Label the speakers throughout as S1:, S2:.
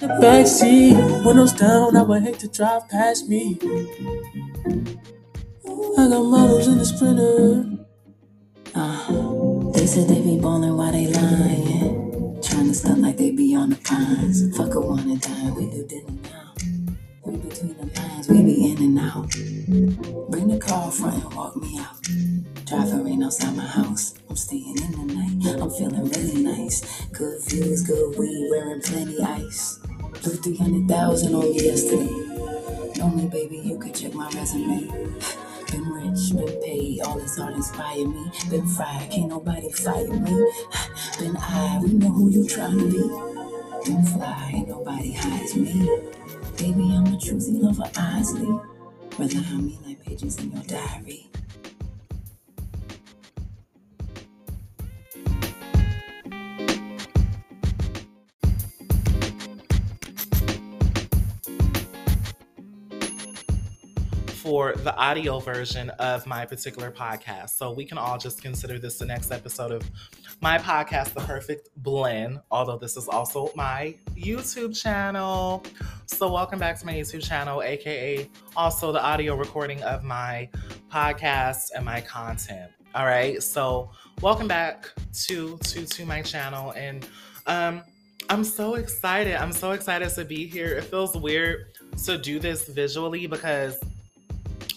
S1: The backseat, windows down, I would hate to drive past me. I got models in the sprinter.
S2: Uh, they said they be ballin' while they lying. Trying to stunt like they be on the pines. Fuck a one and dime, we do dinner now. We between the lines, we be in and out. Bring the car front and walk me out. Drive rain outside my house. I'm staying in the night. I'm feeling really nice. Good views, good weed, wearing plenty ice. Blew 300,000 on you yesterday. Only baby, you could check my resume. Been rich, been paid, all this art inspired me. Been fried, can't nobody fire me. Been I, we know who you trying to be. Been fly, ain't nobody hides me. Baby, I'm a choosy lover, Isley. Rather have me like pages in your diary.
S3: For the audio version of my particular podcast. So we can all just consider this the next episode of my podcast, The Perfect Blend, although this is also my YouTube channel. So welcome back to my YouTube channel, aka also the audio recording of my podcast and my content. All right. So welcome back to to to my channel and um I'm so excited. I'm so excited to be here. It feels weird to do this visually because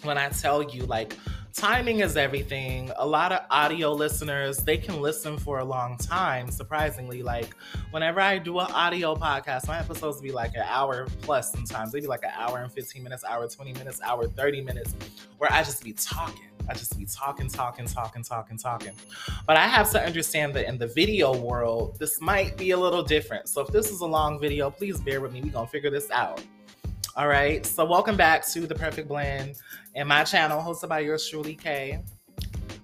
S3: when I tell you, like, timing is everything. A lot of audio listeners, they can listen for a long time, surprisingly. Like, whenever I do an audio podcast, my episodes be like an hour plus sometimes. They be like an hour and 15 minutes, hour 20 minutes, hour 30 minutes, where I just be talking. I just be talking, talking, talking, talking, talking. But I have to understand that in the video world, this might be a little different. So if this is a long video, please bear with me. We're going to figure this out. All right. So welcome back to the Perfect Blend and my channel, hosted by yours truly, Kay.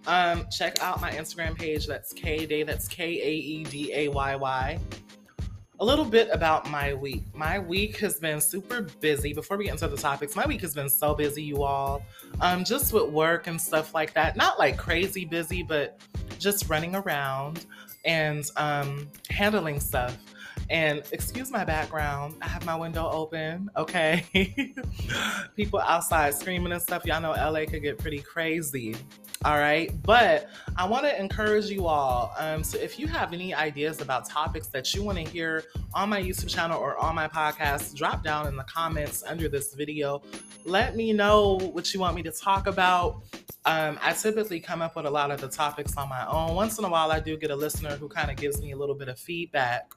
S3: Um, check out my Instagram page. That's K Day. That's K A E D A Y Y. A little bit about my week. My week has been super busy. Before we get into the topics, my week has been so busy, you all. Um, just with work and stuff like that. Not like crazy busy, but just running around and um, handling stuff. And excuse my background, I have my window open, okay? People outside screaming and stuff. Y'all know LA could get pretty crazy. All right. But I want to encourage you all. Um, so if you have any ideas about topics that you want to hear on my YouTube channel or on my podcast, drop down in the comments under this video. Let me know what you want me to talk about. Um, I typically come up with a lot of the topics on my own. Once in a while, I do get a listener who kind of gives me a little bit of feedback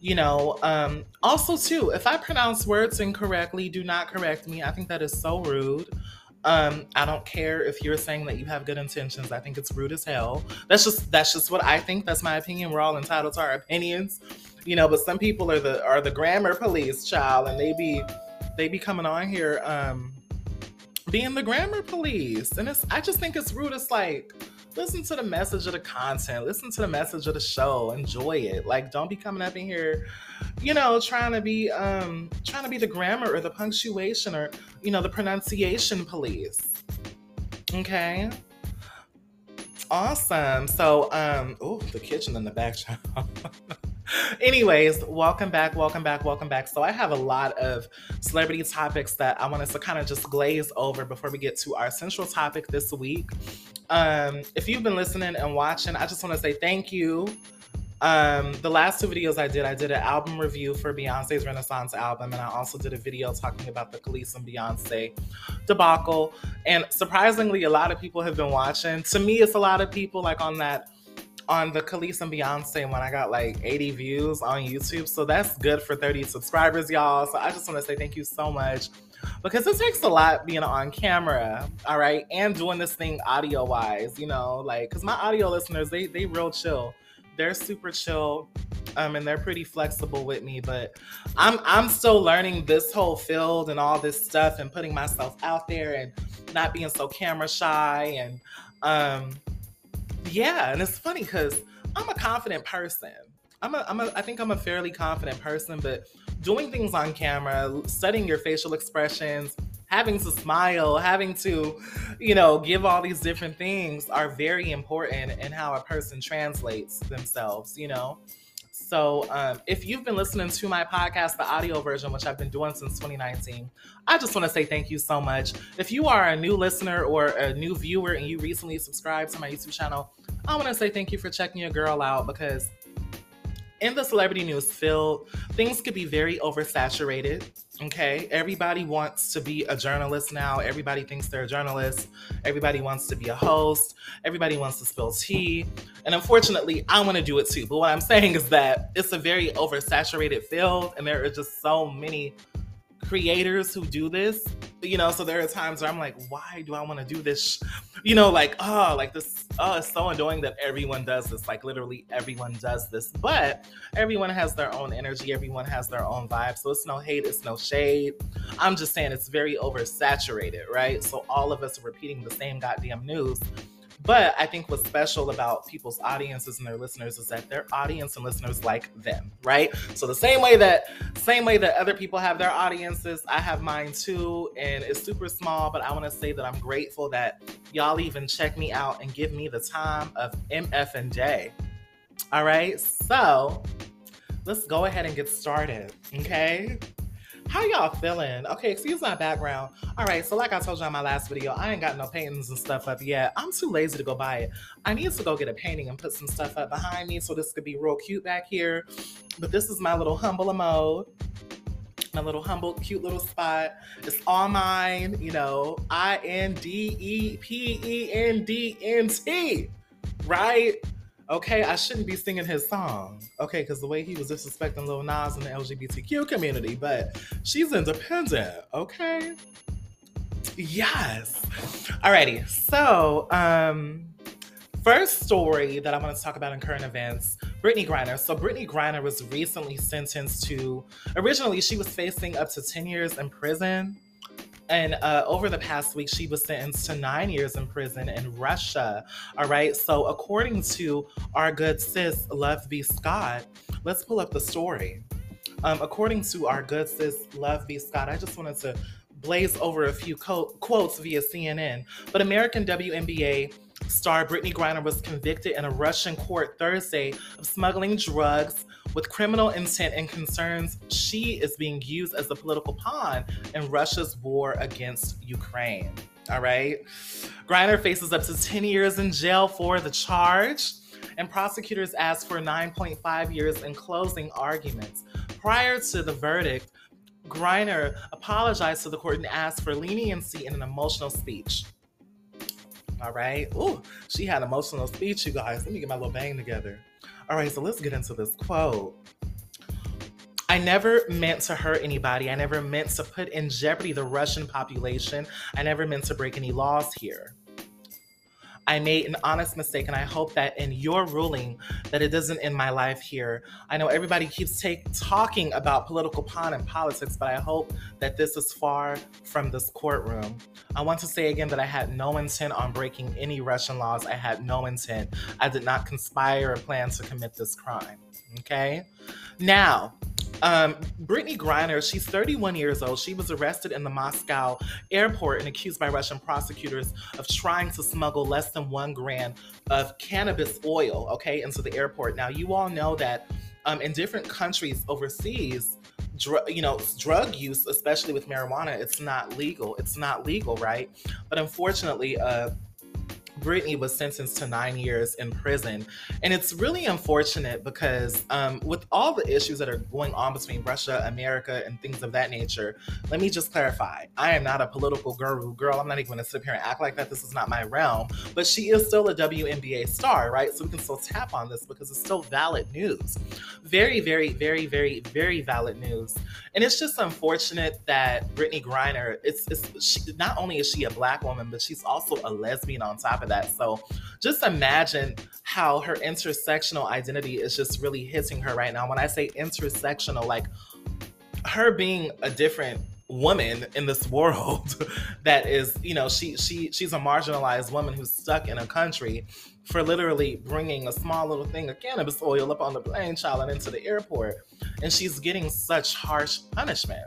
S3: you know um also too if i pronounce words incorrectly do not correct me. I think that is so rude. Um i don't care if you're saying that you have good intentions. I think it's rude as hell. That's just that's just what i think. That's my opinion. We're all entitled to our opinions you know but some people are the are the grammar police child and they be they be coming on here um being the grammar police. And it's i just think it's rude. It's like listen to the message of the content, listen to the message of the show, enjoy it. Like, don't be coming up in here, you know, trying to be um trying to be the grammar or the punctuation or you know the pronunciation police. Okay. Awesome. So, um, oh, the kitchen in the back. Anyways, welcome back, welcome back, welcome back. So, I have a lot of celebrity topics that I want us to kind of just glaze over before we get to our central topic this week. Um, if you've been listening and watching, I just want to say thank you. Um, the last two videos I did, I did an album review for Beyonce's Renaissance album, and I also did a video talking about the Kelis and Beyonce debacle. And surprisingly, a lot of people have been watching. To me, it's a lot of people like on that on the Kelis and Beyonce when I got like 80 views on YouTube. So that's good for 30 subscribers, y'all. So I just want to say thank you so much because it takes a lot being on camera, all right, and doing this thing audio wise, you know, like because my audio listeners they they real chill, they're super chill, um, and they're pretty flexible with me. But I'm I'm still learning this whole field and all this stuff and putting myself out there and not being so camera shy and um yeah, and it's funny because I'm a confident person. I'm a, I'm a, I think I'm a fairly confident person, but doing things on camera, studying your facial expressions, having to smile, having to, you know, give all these different things are very important in how a person translates themselves, you know? So, um, if you've been listening to my podcast, the audio version, which I've been doing since 2019, I just want to say thank you so much. If you are a new listener or a new viewer and you recently subscribed to my YouTube channel, I want to say thank you for checking your girl out because in the celebrity news field, things could be very oversaturated. Okay. Everybody wants to be a journalist now. Everybody thinks they're a journalist. Everybody wants to be a host. Everybody wants to spill tea. And unfortunately, I want to do it too. But what I'm saying is that it's a very oversaturated field, and there are just so many creators who do this you know so there are times where i'm like why do i want to do this you know like oh like this oh it's so annoying that everyone does this like literally everyone does this but everyone has their own energy everyone has their own vibe so it's no hate it's no shade. I'm just saying it's very oversaturated right? So all of us are repeating the same goddamn news but I think what's special about people's audiences and their listeners is that their audience and listeners like them, right? So the same way that same way that other people have their audiences, I have mine too, and it's super small. But I want to say that I'm grateful that y'all even check me out and give me the time of MF and J. All right, so let's go ahead and get started, okay? How y'all feeling? Okay, excuse my background. All right, so like I told you in my last video, I ain't got no paintings and stuff up yet. I'm too lazy to go buy it. I need to go get a painting and put some stuff up behind me so this could be real cute back here. But this is my little humble mode. My little humble, cute little spot. It's all mine, you know. I N D E P E N D N T, right? Okay, I shouldn't be singing his song. Okay, because the way he was disrespecting Lil Nas in the LGBTQ community, but she's independent. Okay. Yes. Alrighty. So, um, first story that I want to talk about in current events Brittney Griner. So, Brittney Griner was recently sentenced to, originally, she was facing up to 10 years in prison and uh, over the past week, she was sentenced to nine years in prison in Russia. All right. So, according to our good sis, Love B. Scott, let's pull up the story. Um, according to our good sis, Love B. Scott, I just wanted to blaze over a few co- quotes via CNN. But American WNBA star Brittney Griner was convicted in a Russian court Thursday of smuggling drugs with criminal intent and concerns she is being used as a political pawn in Russia's war against Ukraine. All right. Griner faces up to 10 years in jail for the charge, and prosecutors asked for 9.5 years in closing arguments. Prior to the verdict, Griner apologized to the court and asked for leniency in an emotional speech. All right. Ooh, she had emotional speech, you guys. Let me get my little bang together. All right, so let's get into this quote. I never meant to hurt anybody. I never meant to put in jeopardy the Russian population. I never meant to break any laws here. I made an honest mistake, and I hope that in your ruling that it doesn't end my life here. I know everybody keeps take, talking about political pawn and politics, but I hope that this is far from this courtroom. I want to say again that I had no intent on breaking any Russian laws. I had no intent. I did not conspire or plan to commit this crime. Okay? Now, um, Brittney Griner, she's 31 years old. She was arrested in the Moscow airport and accused by Russian prosecutors of trying to smuggle less than one gram of cannabis oil, okay, into the airport. Now, you all know that um, in different countries overseas, Dr- you know, drug use, especially with marijuana, it's not legal. It's not legal, right? But unfortunately, uh, Brittney was sentenced to nine years in prison. And it's really unfortunate because, um, with all the issues that are going on between Russia, America, and things of that nature, let me just clarify I am not a political guru. Girl, I'm not even going to sit here and act like that. This is not my realm. But she is still a WNBA star, right? So we can still tap on this because it's still valid news. Very, very, very, very, very valid news. And it's just unfortunate that Brittney Griner, it's, it's she, not only is she a black woman, but she's also a lesbian on top of that. So just imagine how her intersectional identity is just really hitting her right now. When I say intersectional, like her being a different woman in this world that is you know she she she's a marginalized woman who's stuck in a country for literally bringing a small little thing of cannabis oil up on the plane child and into the airport and she's getting such harsh punishment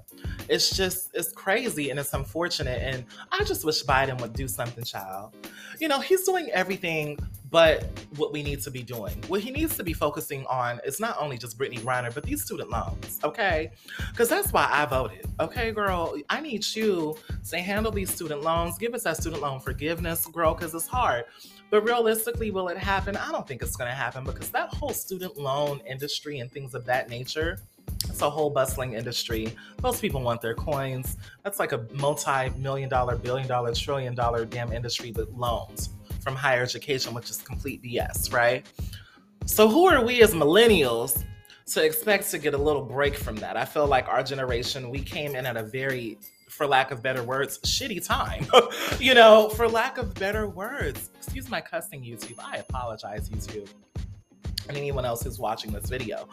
S3: it's just it's crazy and it's unfortunate and i just wish biden would do something child you know he's doing everything but what we need to be doing. What he needs to be focusing on is not only just Brittney Griner, but these student loans, okay? Because that's why I voted, okay, girl? I need you to say handle these student loans, give us that student loan forgiveness, girl, because it's hard. But realistically, will it happen? I don't think it's to happen because that whole student loan industry and things of that nature, it's a whole bustling industry. Most people want their coins. That's like a multi million dollar, billion dollar, trillion dollar damn industry with loans from higher education, which is complete BS, right? So, who are we as millennials to expect to get a little break from that? I feel like our generation, we came in at a very, for lack of better words, shitty time. you know, for lack of better words. Excuse my cussing, YouTube. I apologize, YouTube anyone else who's watching this video.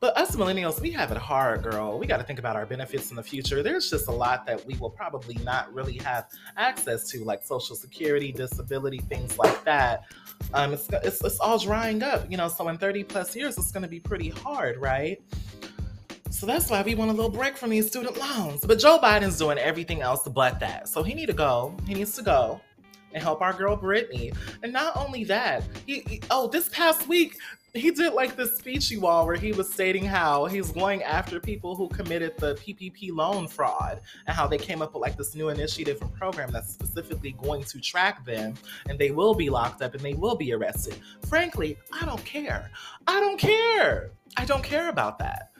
S3: But us millennials, we have it hard, girl. We got to think about our benefits in the future. There's just a lot that we will probably not really have access to, like Social Security, disability, things like that. Um, it's, it's, it's all drying up, you know. So in 30 plus years, it's going to be pretty hard, right? So that's why we want a little break from these student loans. But Joe Biden's doing everything else but that. So he need to go. He needs to go and help our girl Brittney. And not only that, he, he, oh, this past week, he did like this speech you all where he was stating how he's going after people who committed the PPP loan fraud and how they came up with like this new initiative and program that's specifically going to track them and they will be locked up and they will be arrested. Frankly, I don't care. I don't care. I don't care about that.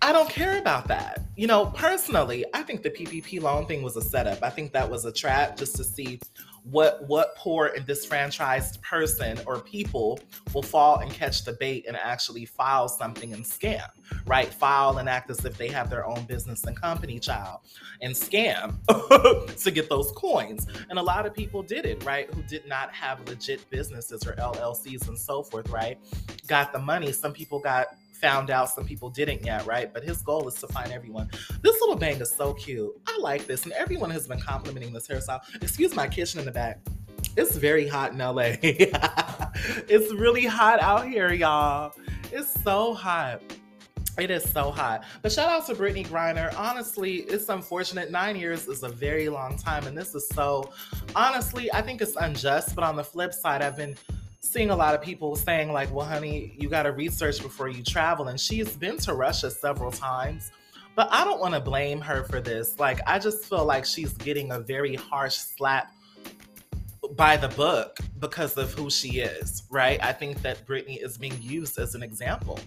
S3: I don't care about that. You know, personally, I think the PPP loan thing was a setup. I think that was a trap just to see what what poor and disfranchised person or people will fall and catch the bait and actually file something and scam, right? File and act as if they have their own business and company child and scam to get those coins. And a lot of people did it, right? Who did not have legit businesses or LLCs and so forth, right? Got the money. Some people got found out some people didn't yet, right? But his goal is to find everyone. This little bang is so cute. I like this, and everyone has been complimenting this hairstyle. Excuse my kitchen in the back. It's very hot in LA. it's really hot out here, y'all. It's so hot. It is so hot. But shout out to Brittney Griner. Honestly, it's unfortunate. Nine years is a very long time. And this is so, honestly, I think it's unjust. But on the flip side, I've been seeing a lot of people saying like well honey you got to research before you travel and she's been to russia several times but i don't want to blame her for this. Like i just feel like she's getting a very harsh slap by the book because of who she is right? I think that Brittney is being used as an example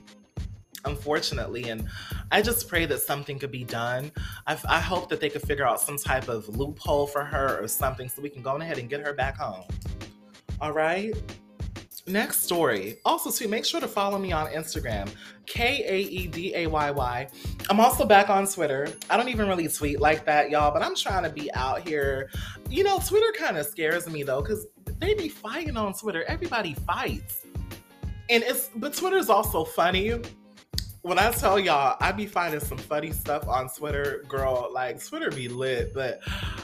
S3: unfortunately and i just pray that something could be done. I, I hope that they could figure out some type of loophole for her or something so we can go ahead and get her back home. All right Next story. Also, too, make sure to follow me on Instagram, K A E D A Y Y. I'm also back on Twitter. I don't even really tweet like that, y'all, but I'm trying to be out here. You know, Twitter kind of scares me though, because they be fighting on Twitter. Everybody fights. And it's, but Twitter's also funny when I tell y'all, I be finding some funny stuff on Twitter, girl. Like Twitter be lit, but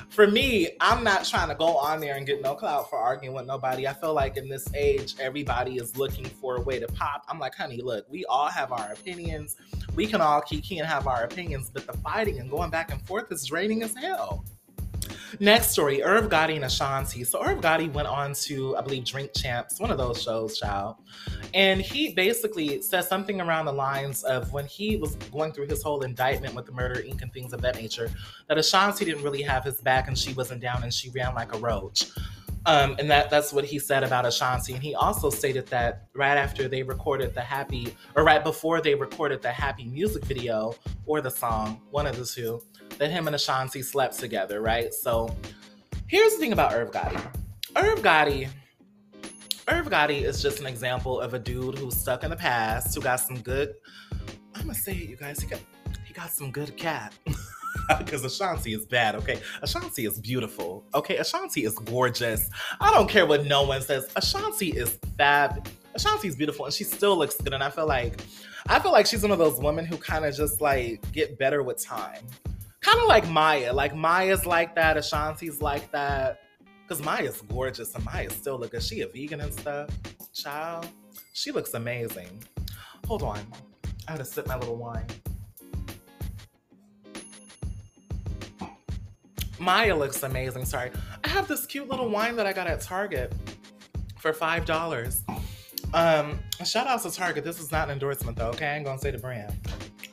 S3: for me, I'm not trying to go on there and get no clout for arguing with nobody. I feel like in this age, everybody is looking for a way to pop. I'm like, honey, look, we all have our opinions. We can all kiki and have our opinions, but the fighting and going back and forth is draining as hell. Next story, Irv Gotti and Ashanti. So Irv Gotti went on to, I believe, Drink Champs, one of those shows, child. And he basically said something around the lines of when he was going through his whole indictment with the Murder Inc. and things of that nature, that Ashanti didn't really have his back and she wasn't down and she ran like a roach. Um, and that that's what he said about Ashanti. And he also stated that right after they recorded the happy, or right before they recorded the happy music video or the song, one of the two, that him and Ashanti slept together, right? So here's the thing about Irv Gotti. Irv Gotti, Irv Gotti is just an example of a dude who's stuck in the past, who got some good. I'm gonna say it, you guys. He got he got some good cat. because Ashanti is bad, okay? Ashanti is beautiful, okay? Ashanti is gorgeous. I don't care what no one says. Ashanti is fab. Ashanti is beautiful and she still looks good. And I feel like, I feel like she's one of those women who kind of just like get better with time kind of like Mya. Like Mya's like that, Ashanti's like that. Cause Mya's gorgeous and Mya still look good. She a vegan and stuff. Child, she looks amazing. Hold on. I had to sip my little wine. Mya looks amazing. Sorry. I have this cute little wine that I got at Target. for five dollars. Um, shout out to Target. This is not an endorsement though. Okay, I ain't gonna say the brand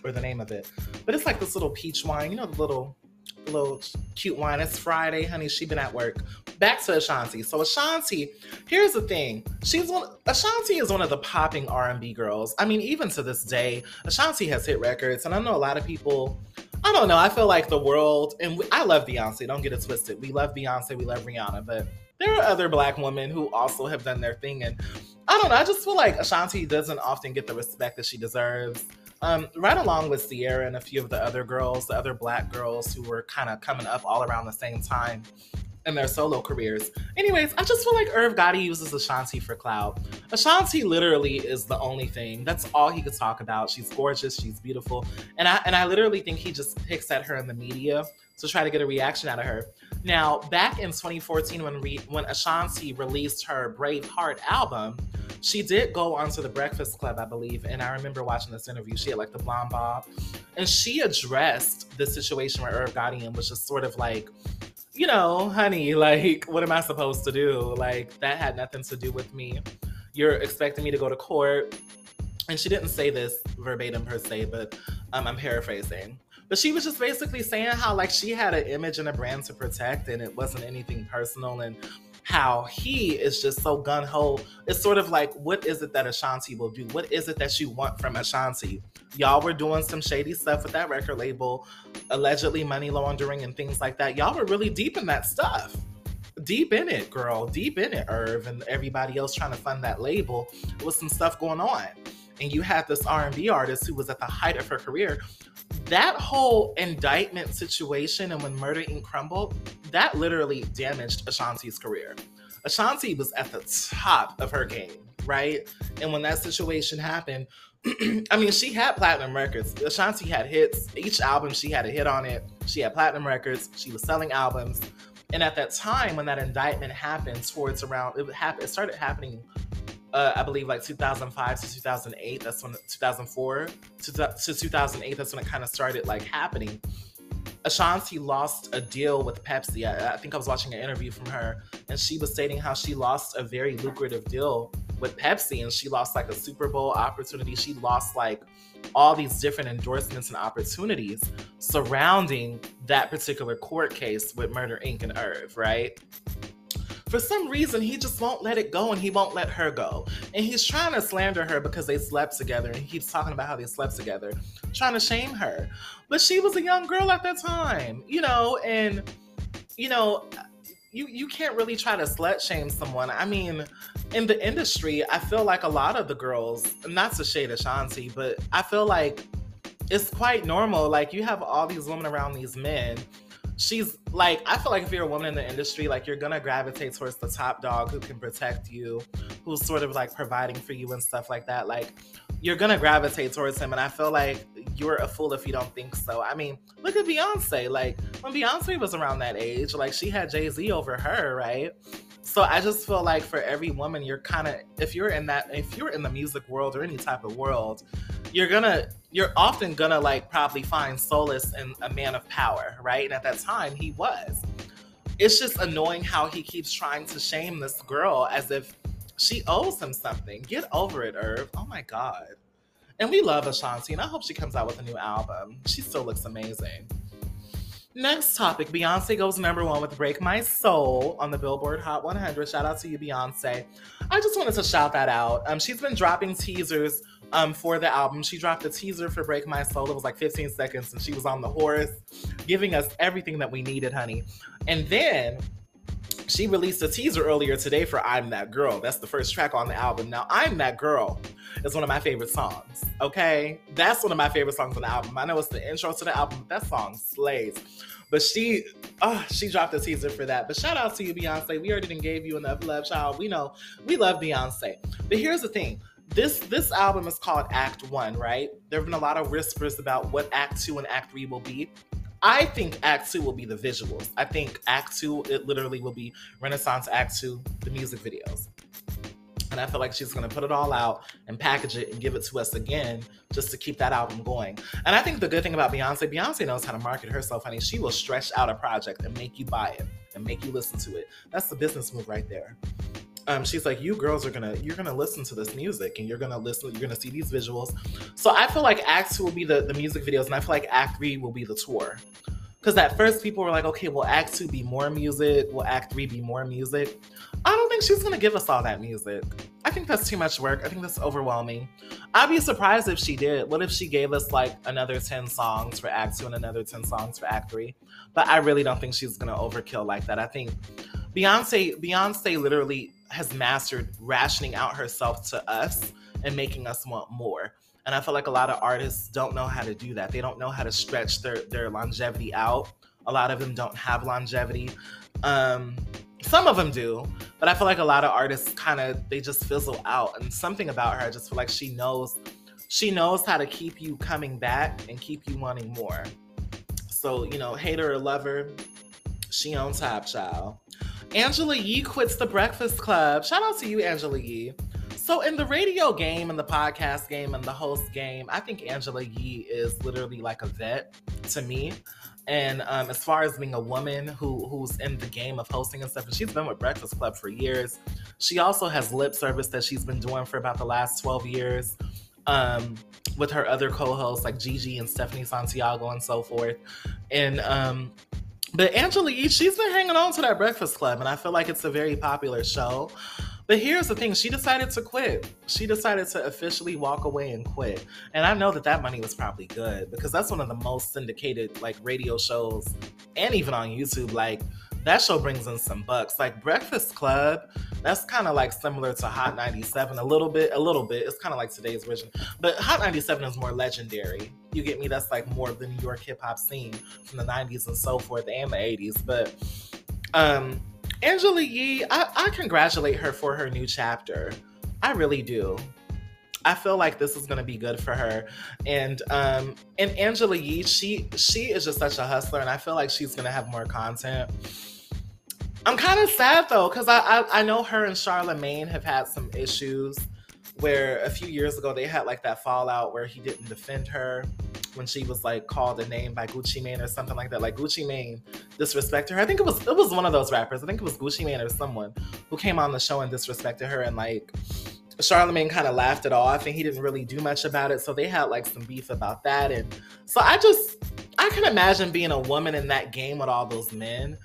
S3: or the name of it, but it's like this little peach wine. You know the little little cute wine. It's Friday, honey. She been at work. Back to Ashanti. So Ashanti, here's the thing. She's one. Ashanti is one of the popping R&B girls. I mean, even to this day, Ashanti has hit records, and I know a lot of people. I don't know. I feel like the world, and we, I love Beyonce. Don't get it twisted. We love Beyonce. We love Rihanna, but there are other Black women who also have done their thing, and I don't know. I just feel like Ashanti doesn't often get the respect that she deserves. Um, right along with Ciara and a few of the other girls, the other black girls who were kind of coming up all around the same time in their solo careers. Anyways, I just feel like Irv Gotti uses Ashanti for clout. Ashanti literally is the only thing. That's all he could talk about. She's gorgeous, she's beautiful. And I and I literally think he just picks at her in the media to try to get a reaction out of her. Now, back in 2014, when re- when Ashanti released her Braveheart album, she did go onto the Breakfast Club, I believe, and I remember watching this interview. She had like the blonde bob, and she addressed the situation where Irv Gotti and was just sort of like, you know, honey, like, what am I supposed to do? Like, that had nothing to do with me. You're expecting me to go to court. And she didn't say this verbatim per se, but um, I'm paraphrasing. But she was just basically saying how like she had an image and a brand to protect, and it wasn't anything personal, and how he is just so gun ho. It's sort of like, what is it that Ashanti will do? What is it that you want from Ashanti? Y'all were doing some shady stuff with that record label, allegedly money laundering and things like that. Y'all were really deep in that stuff. Deep in it, girl. Deep in it, Irv, and everybody else trying to fund that label. Was some stuff going on and you had this R&B artist who was at the height of her career that whole indictment situation and when Murder Inc. crumbled, that literally damaged Ashanti's career. Ashanti was at the top of her game, right? And when that situation happened, I mean, she had platinum records. Ashanti had hits. Each album, she had a hit on it. She had platinum records. She was selling albums. And at that time, when that indictment happened, towards around it happened, it started happening uh, I believe like 2005 to 2008. That's when 2004 to, to 2008. That's when it kind of started like happening. Ashanti lost a deal with Pepsi. I, I, think I was watching an interview from her, and she was stating how she lost a very lucrative deal with Pepsi, and she lost like a Super Bowl opportunity. She lost like all these different endorsements and opportunities surrounding that particular court case with Murder Inc. and Irv, right? For some reason he just won't let it go and he won't let her go. And he's trying to slander her because they slept together and he keeps talking about how they slept together, trying to shame her. But she was a young girl at that time, you know, and you know, you you can't really try to slut shame someone. I mean, in the industry, I feel like a lot of the girls, not to shade Ashanti, but I feel like it's quite normal. Like you have all these women around these men she's like i feel like if you're a woman in the industry like you're gonna gravitate towards the top dog who can protect you who's sort of like providing for you and stuff like that. Like you're gonna gravitate towards him and i feel like you're a fool if you don't think so. I mean look at beyonce. Like when beyonce was around that age like she had jay-z over her right so i just feel like for every woman you're kind of if you're in that if you're in the music world or any type of world you're gonna you're often gonna like probably find solace in a man of power, right? And at that time he was. It's just annoying how he keeps trying to shame this girl as if she owes him something. Get over it, Irv. Oh my god. And we love Ashanti, and I hope she comes out with a new album. She still looks amazing. Next topic Beyonce goes number one with Break My Soul on the Billboard Hot 100. Shout out to you, Beyonce. I just wanted to shout that out. Um, she's been dropping teasers um, for the album. She dropped a teaser for Break My Soul. It was like 15 seconds, and she was on the horse, giving us everything that we needed, honey. And then she released a teaser earlier today for I'm That Girl. That's the first track on the album. Now, I'm That Girl is one of my favorite songs, okay? That's one of my favorite songs on the album. I know it's the intro to the album, but that song slays. But she, oh, she dropped a teaser for that. But shout out to you, Beyonce. We already didn't gave you enough love, child. We know we love Beyonce. But here's the thing this this album is called Act One, right? There have been a lot of whispers about what Act Two and Act Three will be. I think Act Two will be the visuals. I think Act Two, it literally will be Renaissance Act Two, the music videos. And I feel like she's gonna put it all out and package it and give it to us again just to keep that album going. And I think the good thing about Beyonce, Beyonce knows how to market herself, honey. She will stretch out a project and make you buy it and make you listen to it. That's the business move right there. Um, she's like, you girls are gonna you're gonna listen to this music and you're gonna listen, you're gonna see these visuals. So I feel like Act Two will be the the music videos, and I feel like Act Three will be the tour. Because at first people were like, okay, will Act Two be more music? Will Act Three be more music? I don't think she's gonna give us all that music. I think that's too much work. I think that's overwhelming. I'd be surprised if she did. What if she gave us like another 10 songs for Act Two and another 10 songs for Act Three? But I really don't think she's gonna overkill like that. I think Beyonce, Beyonce literally has mastered rationing out herself to us and making us want more. And I feel like a lot of artists don't know how to do that. They don't know how to stretch their their longevity out. A lot of them don't have longevity. Um, some of them do, but I feel like a lot of artists kind of they just fizzle out. And something about her, I just feel like she knows she knows how to keep you coming back and keep you wanting more. So you know, hater or lover, she on top, child. Angela Yee quits the Breakfast Club. Shout out to you, Angela Yee. So in the radio game and the podcast game and the host game, I think Angela Yee is literally like a vet to me. And um, as far as being a woman who who's in the game of hosting and stuff, and she's been with Breakfast Club for years. She also has lip service that she's been doing for about the last 12 years. Um, with her other co-hosts like Gigi and Stephanie Santiago and so forth. And um, but Angela Yee, she's been hanging on to that Breakfast Club, and I feel like it's a very popular show. But here's the thing: she decided to quit. She decided to officially walk away and quit. And I know that that money was probably good because that's one of the most syndicated like radio shows, and even on YouTube. Like that show brings in some bucks. Like Breakfast Club, that's kind of like similar to Hot 97 a little bit, a little bit. It's kind of like today's version. But Hot 97 is more legendary. You get me? That's like more of the New York hip hop scene from the 90s and so forth and the 80s. But um Angela Yee, I, I congratulate her for her new chapter. I really do. I feel like this is gonna be good for her. And um and Angela Yee, she she is just such a hustler and I feel like she's gonna have more content. I'm kind of sad though, because I, I I know her and Charlemagne have had some issues where a few years ago they had like that fallout where he didn't defend her when she was like called a name by Gucci Mane or something like that. Like Gucci Mane disrespected her. I think it was it was one of those rappers. I think it was Gucci Mane or someone who came on the show and disrespected her and like Charlemagne kind of laughed it off and he didn't really do much about it. So they had like some beef about that. And so I just I can imagine being a woman in that game with all those men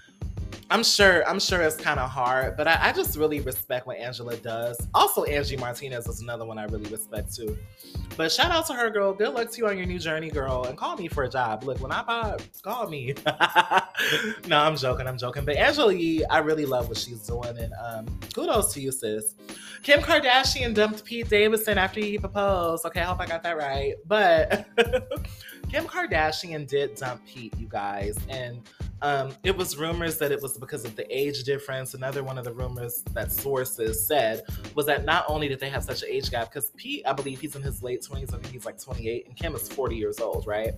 S3: I'm sure I'm sure it's kind of hard, but I, I, just really respect what Angela does. Also, Angie Martinez is another one I really respect too. But shout out to her, girl. Good luck to you on your new journey, girl. And call me for a job. Look, when I pop, call me. no, I'm joking. I'm joking. But Angela Yee, I really love what she's doing, and um, kudos to you, sis. Kim Kardashian dumped Pete Davidson after he proposed. Okay, I hope I got that right. But Kim Kardashian did dump Pete, you guys, and um, it was rumors that it was because of the age difference. Another one of the rumors that sources said was that not only did they have such an age gap, because Pete, I believe he's in his late 20s, I think he's like 28, and Kim is 40 years old, right?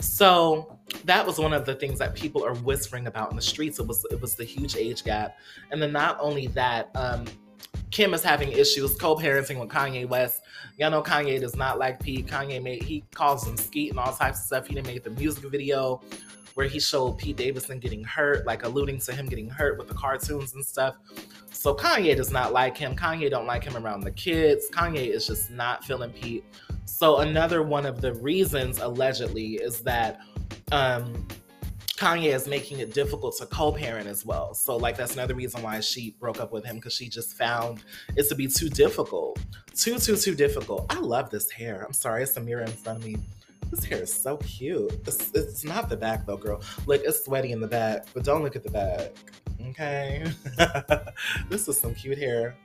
S3: So that was one of the things that people are whispering about in the streets. It was it was the huge age gap, and then not only that, um, Kim is having issues co-parenting with Kanye West. Y'all know Kanye does not like Pete. Kanye made he calls him Skete and all types of stuff. He didn't make the music video where he showed Pete Davidson getting hurt, like alluding to him getting hurt with the cartoons and stuff. So Kanye does not like him. Kanye don't like him around the kids. Kanye is just not feeling Pete. So another one of the reasons allegedly is that um Kanye is making it difficult to co-parent as well. So like that's another reason why she broke up with him because she just found it to be too difficult. Too, too, too difficult. I love this hair. I'm sorry, it's a mirror in front of me. This hair is so cute. It's, it's not the back though, girl. Like it's sweaty in the back, but don't look at the back. Okay. this is some cute hair.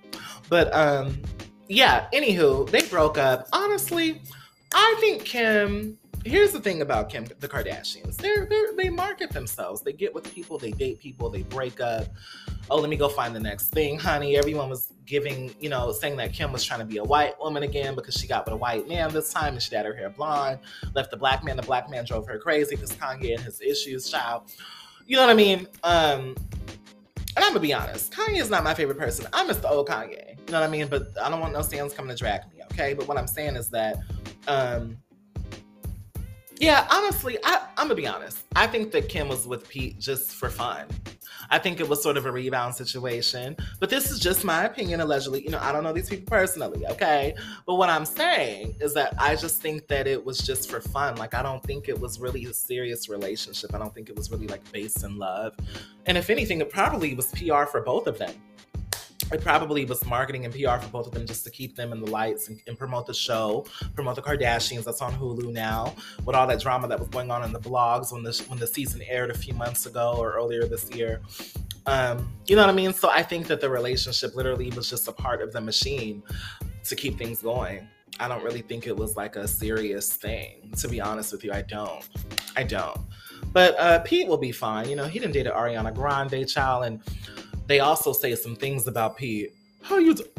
S3: But um yeah, anywho, they broke up. Honestly, I think Kim here's the thing about Kim, the Kardashians. They're, they're they market themselves. They get with people, they date people, they break up. Oh, let me go find the next thing, honey. Everyone was giving, you know, saying that Kim was trying to be a white woman again because she got with a white man this time and she had her hair blonde, left the black man. The black man drove her crazy because Kanye and his issues, child. You know what I mean? Um, and I'm gonna be honest, Kanye is not my favorite person. I miss the old Kanye. You know what I mean? But I don't want no stands coming to drag me, okay? But what I'm saying is that um yeah, honestly, I, I'm gonna be honest. I think that Kim was with Pete just for fun. I think it was sort of a rebound situation. But this is just my opinion, allegedly. You know, I don't know these people personally, okay? But what I'm saying is that I just think that it was just for fun. Like, I don't think it was really a serious relationship. I don't think it was really like based in love. And if anything, it probably was PR for both of them it probably was marketing and PR for both of them just to keep them in the lights and, and, promote the show, promote the Kardashians. That's on Hulu now. With all that drama that was going on in the blogs when the when the season aired a few months ago or earlier this year. Um, you know what I mean? So I think that the relationship literally was just a part of the machine to keep things going. I don't really think it was like a serious thing. To be honest with you, I don't. I don't. But uh, Pete will be fine. You know, he didn't date Ariana Grande, child, and they also say some things about Pete. How you? Do-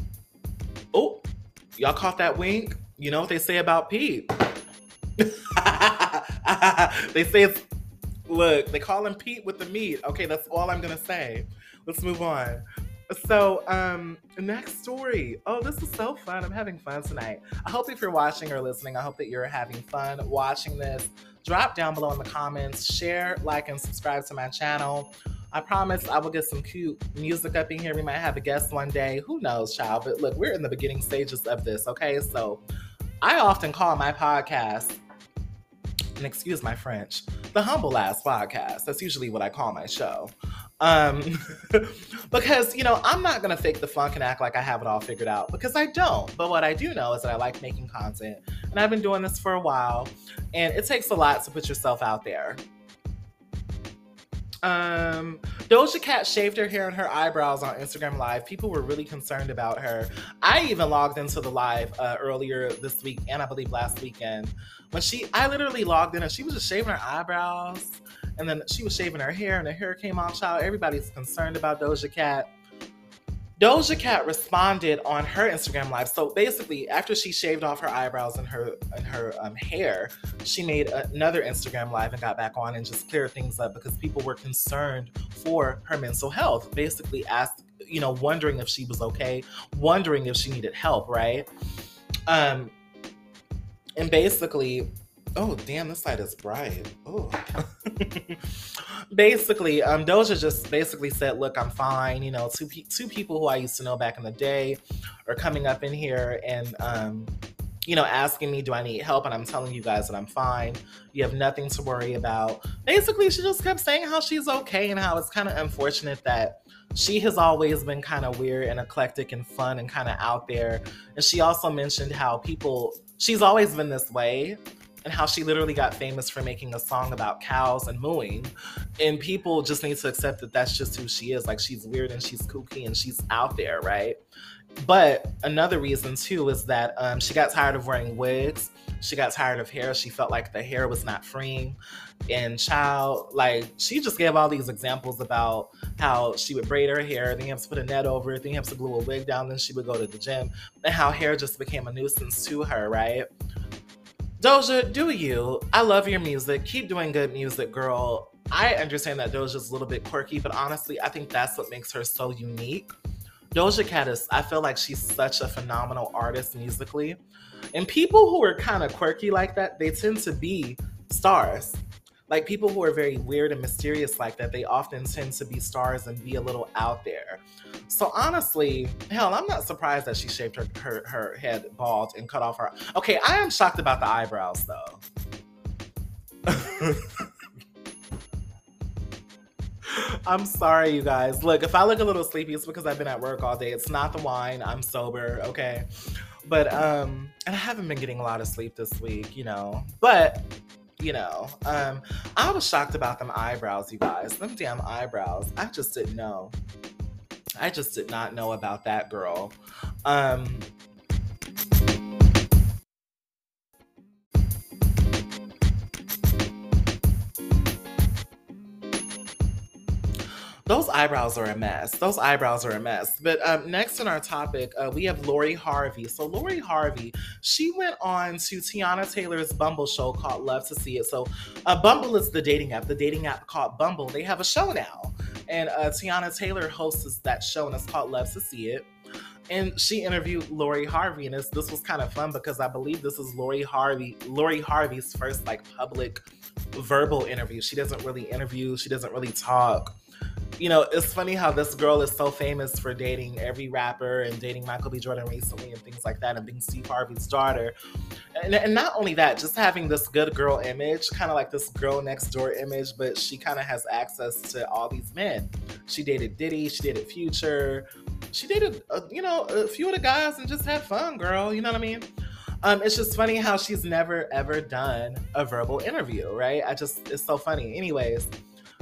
S3: oh, y'all caught that wink? You know what they say about Pete? they say it's look. They call him Pete with the meat. Okay, that's all I'm gonna say. Let's move on. So, um, next story. Oh, this is so fun. I'm having fun tonight. I hope if you're watching or listening, I hope that you're having fun watching this. Drop down below in the comments, share, like, and subscribe to my channel. I promise I will get some cute music up in here. We might have a guest one day. Who knows, child? But look, we're in the beginning stages of this, okay? So I often call my podcast, and excuse my French, the Humble Ass Podcast. That's usually what I call my show. Um, because, you know, I'm not going to fake the funk and act like I have it all figured out because I don't. But what I do know is that I like making content. And I've been doing this for a while. And it takes a lot to put yourself out there. Um, Doja Cat shaved her hair and her eyebrows on Instagram Live. People were really concerned about her. I even logged into the live uh, earlier this week and I believe last weekend when she, I literally logged in and she was just shaving her eyebrows and then she was shaving her hair and her hair came off. Child, everybody's concerned about Doja Cat. Doja Cat responded on her Instagram live. So basically, after she shaved off her eyebrows and her and her um, hair, she made another Instagram live and got back on and just cleared things up because people were concerned for her mental health. Basically, asked you know, wondering if she was okay, wondering if she needed help, right? Um, and basically, Oh, damn, this light is bright. Oh. basically, um, Doja just basically said, look, I'm fine. You know, two, pe- two people who I used to know back in the day are coming up in here and, um, you know, asking me, do I need help? And I'm telling you guys that I'm fine. You have nothing to worry about. Basically, she just kept saying how she's okay and how it's kind of unfortunate that she has always been kind of weird and eclectic and fun and kind of out there. And she also mentioned how people, she's always been this way and how she literally got famous for making a song about cows and mooing. And people just need to accept that that's just who she is. Like she's weird and she's kooky and she's out there, right? But another reason too is that um, she got tired of wearing wigs. She got tired of hair. She felt like the hair was not freeing. And child, like she just gave all these examples about how she would braid her hair, then have to put a net over it, then have to glue a wig down, then she would go to the gym, and how hair just became a nuisance to her, right? Doja, do you? I love your music. Keep doing good music, girl. I understand that Doja's a little bit quirky, but honestly, I think that's what makes her so unique. Doja Cat is, I feel like she's such a phenomenal artist musically. And people who are kind of quirky like that, they tend to be stars like people who are very weird and mysterious like that, they often tend to be stars and be a little out there. So honestly, hell, I'm not surprised that she shaved her, her, her head bald and cut off her. Okay, I am shocked about the eyebrows though. I'm sorry, you guys. Look, if I look a little sleepy, it's because I've been at work all day. It's not the wine. I'm sober, okay? But um, and I haven't been getting a lot of sleep this week, you know. But you know, um, I was shocked about them eyebrows, you guys. Them damn eyebrows. I just didn't know. I just did not know about that girl. Um, those eyebrows are a mess. Those eyebrows are a mess. But um, next in our topic, uh, we have Lori Harvey. So Lori Harvey, she went on to Teyana Taylor's Bumble show called Love to See It. So uh, Bumble is the dating app. The dating app called Bumble. They have a show now, and uh, Teyana Taylor hosts that show, and it's called Love to See It. And she interviewed Lori Harvey, and this this was kind of fun because I believe this is Lori Harvey, Lori Harvey's first like public verbal interview. She doesn't really interview. She doesn't really talk you know, it's funny how this girl is so famous for dating every rapper and dating Michael B. Jordan recently and things like that, and being Steve Harvey's daughter. And, and not only that, just having this good girl image, kind of like this girl next door image, but she kind of has access to all these men. She dated Diddy, she dated Future, she dated, uh, you know, a few of the guys and just had fun, girl. You know what I mean? Um, it's just funny how she's never ever done a verbal interview, right? I just, it's so funny. Anyways,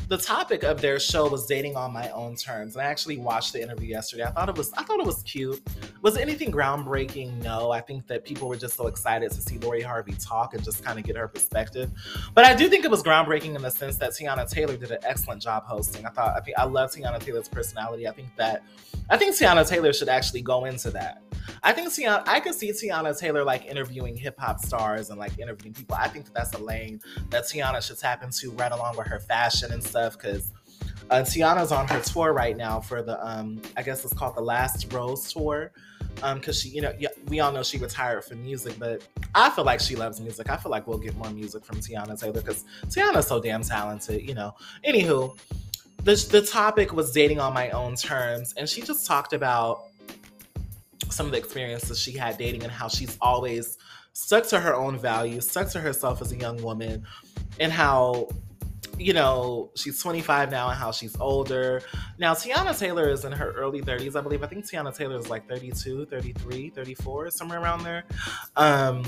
S3: the topic of their show was dating on my own terms and i actually watched the interview yesterday. I thought it was i thought it was cute. Was anything groundbreaking? No. I think that people were just so excited to see lori harvey talk and just kind of get her perspective. But i do think it was groundbreaking in the sense that Teyana taylor did an excellent job hosting. I thought i think i love Teyana taylor's personality. I think that i think Teyana taylor should actually go into that I think Teyana, I could see Teyana Taylor like interviewing hip hop stars and like interviewing people. I think that that's a lane that Teyana should tap into right along with her fashion and stuff because uh, Teyana's on her tour right now for the um I guess it's called the Last Rose tour. Um, because she, you know, we all know she retired from music, but I feel like she loves music. I feel like we'll get more music from Teyana Taylor because Teyana's so damn talented, you know. Anywho, the the topic was dating on my own terms, and she just talked about some of the experiences she had dating and how she's always stuck to her own values, stuck to herself as a young woman, and how you know, she's 25 now and how she's older. Now, Teyana Taylor is in her early 30s, I believe. I think Teyana Taylor is like 32, 33, 34, somewhere around there. Um,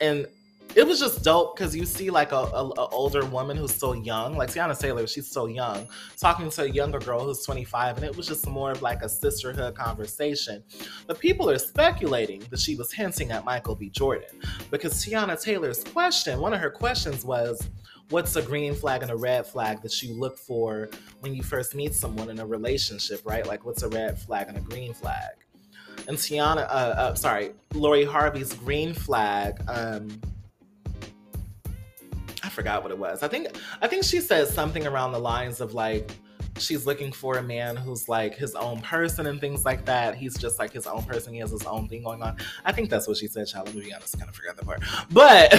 S3: and it was just dope because you see like a, a, a, older woman who's still young, like Teyana Taylor, she's still young, talking to a younger girl who's 25, and it was just more of like a sisterhood conversation. But people are speculating that she was hinting at Michael B. Jordan because Teyana Taylor's question, one of her questions was, what's a green flag and a red flag that you look for when you first meet someone in a relationship, right? Like what's a red flag and a green flag? And Teyana, uh, uh, sorry, Lori Harvey's green flag. Um, I forgot what it was. I think I think she says something around the lines of like she's looking for a man who's like his own person and things like that. He's just like his own person. He has his own thing going on. I think that's what she said, child. Let me be honest, I kind of forgot that part. But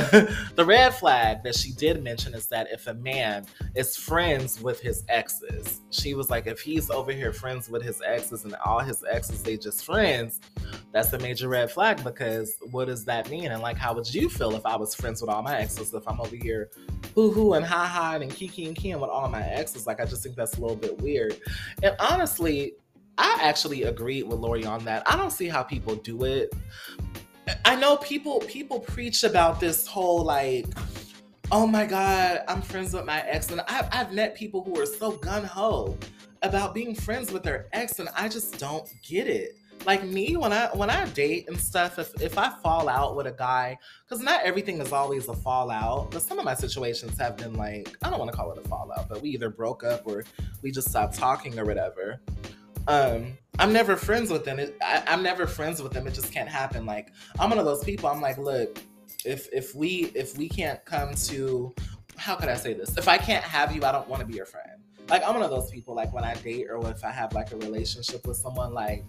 S3: the red flag that she did mention is that if a man is friends with his exes, she was like, if he's over here friends with his exes and all his exes, they just friends, that's a major red flag because what does that mean? And like, how would you feel if I was friends with all my exes? If I'm over here hoo hoo and ha ha and kiki and kim with all my exes, like, I just think that's a little bit weird. And honestly, I actually agreed with Lori on that. I don't see how people do it. I know people people preach about this whole like, oh my god, I'm friends with my ex, and I've, I've met people who are so gun ho about being friends with their ex, and I just don't get it like me when i when i date and stuff if, if i fall out with a guy because not everything is always a fallout but some of my situations have been like i don't want to call it a fallout but we either broke up or we just stopped talking or whatever. Um i'm never friends with them it, I, i'm never friends with them it just can't happen. Like i'm one of those people i'm like look if if we if we can't come to how could i say this? If i can't have you i don't want to be your friend. Like i'm one of those people like when i date or if i have like a relationship with someone like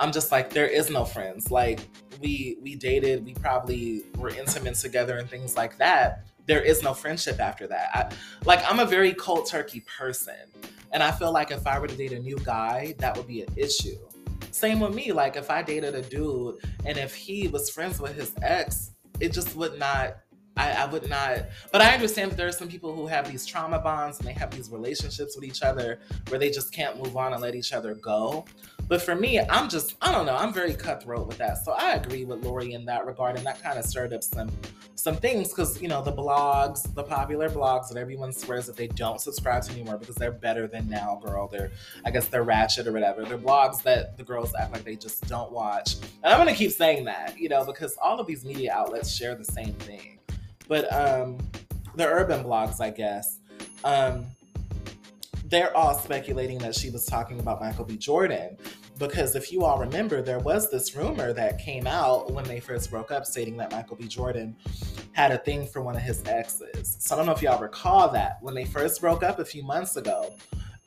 S3: I'm just like there is no friends. Like we we dated, we probably were intimate together and things like that. There is no friendship after that. I, like I'm a very cold turkey person, and I feel like if I were to date a new guy, that would be an issue. Same with me. Like if I dated a dude and if he was friends with his ex, it just would not I, I, would not, but I understand that there are some people who have these trauma bonds and they have these relationships with each other where they just can't move on and let each other go. But for me, I'm just, I don't know, I'm very cutthroat with that. So I agree with Lori in that regard. And that kind of stirred up some some things because you know the blogs, the popular blogs that everyone swears that they don't subscribe to anymore because they're better than now, girl. They're I guess they're ratchet or whatever. They're blogs that the girls act like they just don't watch. And I'm gonna keep saying that, you know, because all of these media outlets share the same thing. But um the urban blogs, I guess. Um they're all speculating that she was talking about Michael B. Jordan. Because if you all remember, there was this rumor that came out when they first broke up stating that Michael B. Jordan had a thing for one of his exes. So I don't know if y'all recall that. When they first broke up a few months ago,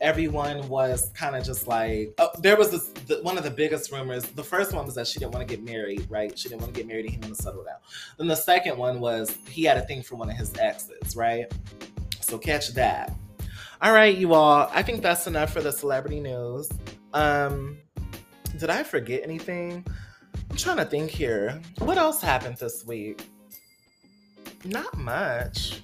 S3: everyone was kind of just like, oh, there was this, the, one of the biggest rumors. The first one was that she didn't want to get married, right? She didn't want to get married, he wanted to settle down. Then the second one was he had a thing for one of his exes, right? So catch that. All right, you all. I think that's enough for the celebrity news. Um, did I forget anything? I'm trying to think here. What else happened this week? Not much.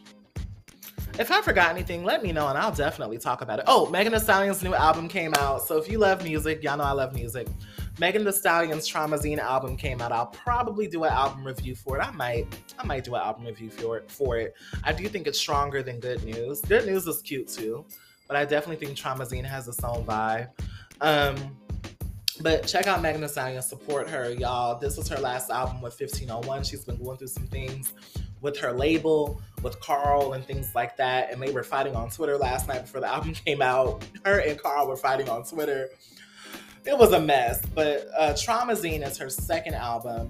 S3: If I forgot anything, let me know and I'll definitely talk about it. Oh, Megan Thee Stallion's new album came out. So if you love music, y'all know I love music. Megan Thee Stallion's Traumazine album came out. I'll probably do an album review for it. I might, I might do an album review for it. For it, I do think it's stronger than Good News. Good News is cute too, but I definitely think Traumazine has its own vibe. Um, but check out Megan Thee Stallion, support her, y'all. This was her last album with 1501. She's been going through some things with her label, with Carl, and things like that. And they were fighting on Twitter last night before the album came out. Her and Carl were fighting on Twitter it was a mess. But uh, Traumazine is her second album.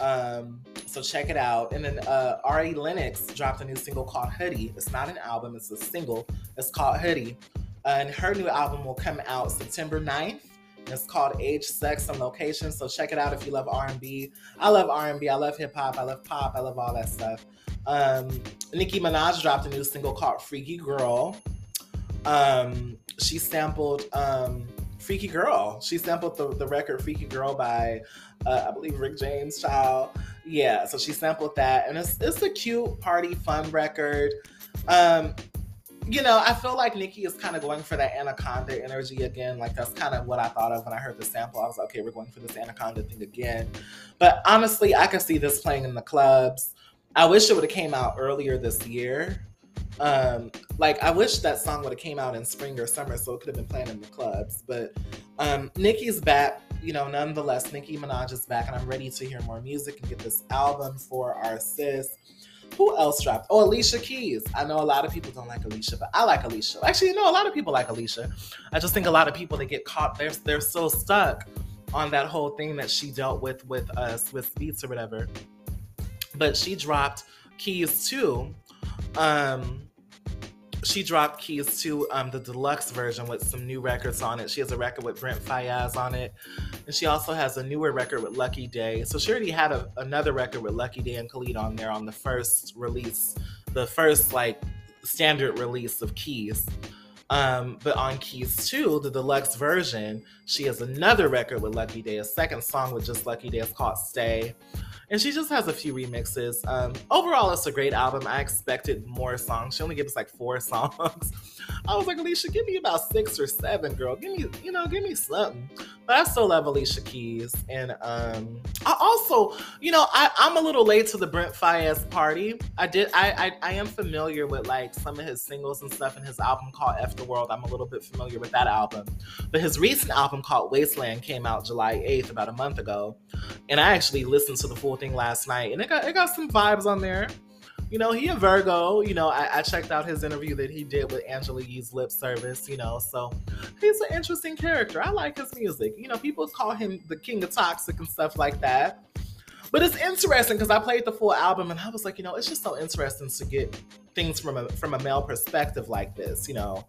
S3: Um, so check it out. And then uh, Ari Lennox dropped a new single called Hoodie. It's not an album, it's a single. It's called Hoodie. and her new album will come out September 9th. It's called Age, Sex, and Location. So check it out if you love R&B. I love R&B. I love hip hop. I love pop. I love all that stuff. Um, Nicki Minaj dropped a new single called Freaky Girl. Um, she sampled um, Freaky Girl. She sampled the, the record Freaky Girl by, uh, I believe, Rick James Child. Yeah, so she sampled that. And it's, it's a cute, party, fun record. Um, you know, I feel like Nicki is kind of going for that Anaconda energy again. Like that's kind of what I thought of when I heard the sample. I was like, okay, we're going for this Anaconda thing again. But honestly, I could see this playing in the clubs. I wish it would have came out earlier this year. Um, like I wish that song would have came out in spring or summer, so it could have been playing in the clubs. But um, Nicki's back, you know. Nonetheless, Nicki Minaj is back, and I'm ready to hear more music and get this album for our sis. Who else dropped? Oh, Alicia Keys. I know a lot of people don't like Alicia, but I like Alicia. Actually, no, a lot of people like Alicia. I just think a lot of people they get caught. They're they're so stuck on that whole thing that she dealt with with us with Beats or whatever. But she dropped Keys 2. Um, she dropped Keys 2 um, the deluxe version with some new records on it. She has a record with Brent Faiyaz on it, and she also has a newer record with Lucky Daye. So she already had a, another record with Lucky Daye and Khalid on there on the first release, the first like standard release of Keys. Um, but on Keys 2, the deluxe version, she has another record with Lucky Daye, a second song with just Lucky Daye. It's called Stay and she just has a few remixes. Um, overall, it's a great album. I expected more songs. She only gave us like four songs. I was like, Alicia, give me about six or seven, girl. Give me, you know, give me something. But I still love Alicia Keys. And um, I also, you know, I, I'm a little late to the Brent Faiyaz party. I did, I, I, I am familiar with like some of his singles and stuff in his album called F the World. I'm a little bit familiar with that album. But his recent album called Wasteland came out July 8th, about a month ago. And I actually listened to the full thing last night and it got, it got some vibes on there you know, he a Virgo. You know, I, I, checked out his interview that he did with Angela Yee's lip service, you know, so he's an interesting character. I like his music. You know, people call him the king of toxic and stuff like that. But it's interesting because I played the full album and I was like, you know, it's just so interesting to get things from a from a male perspective like this, you know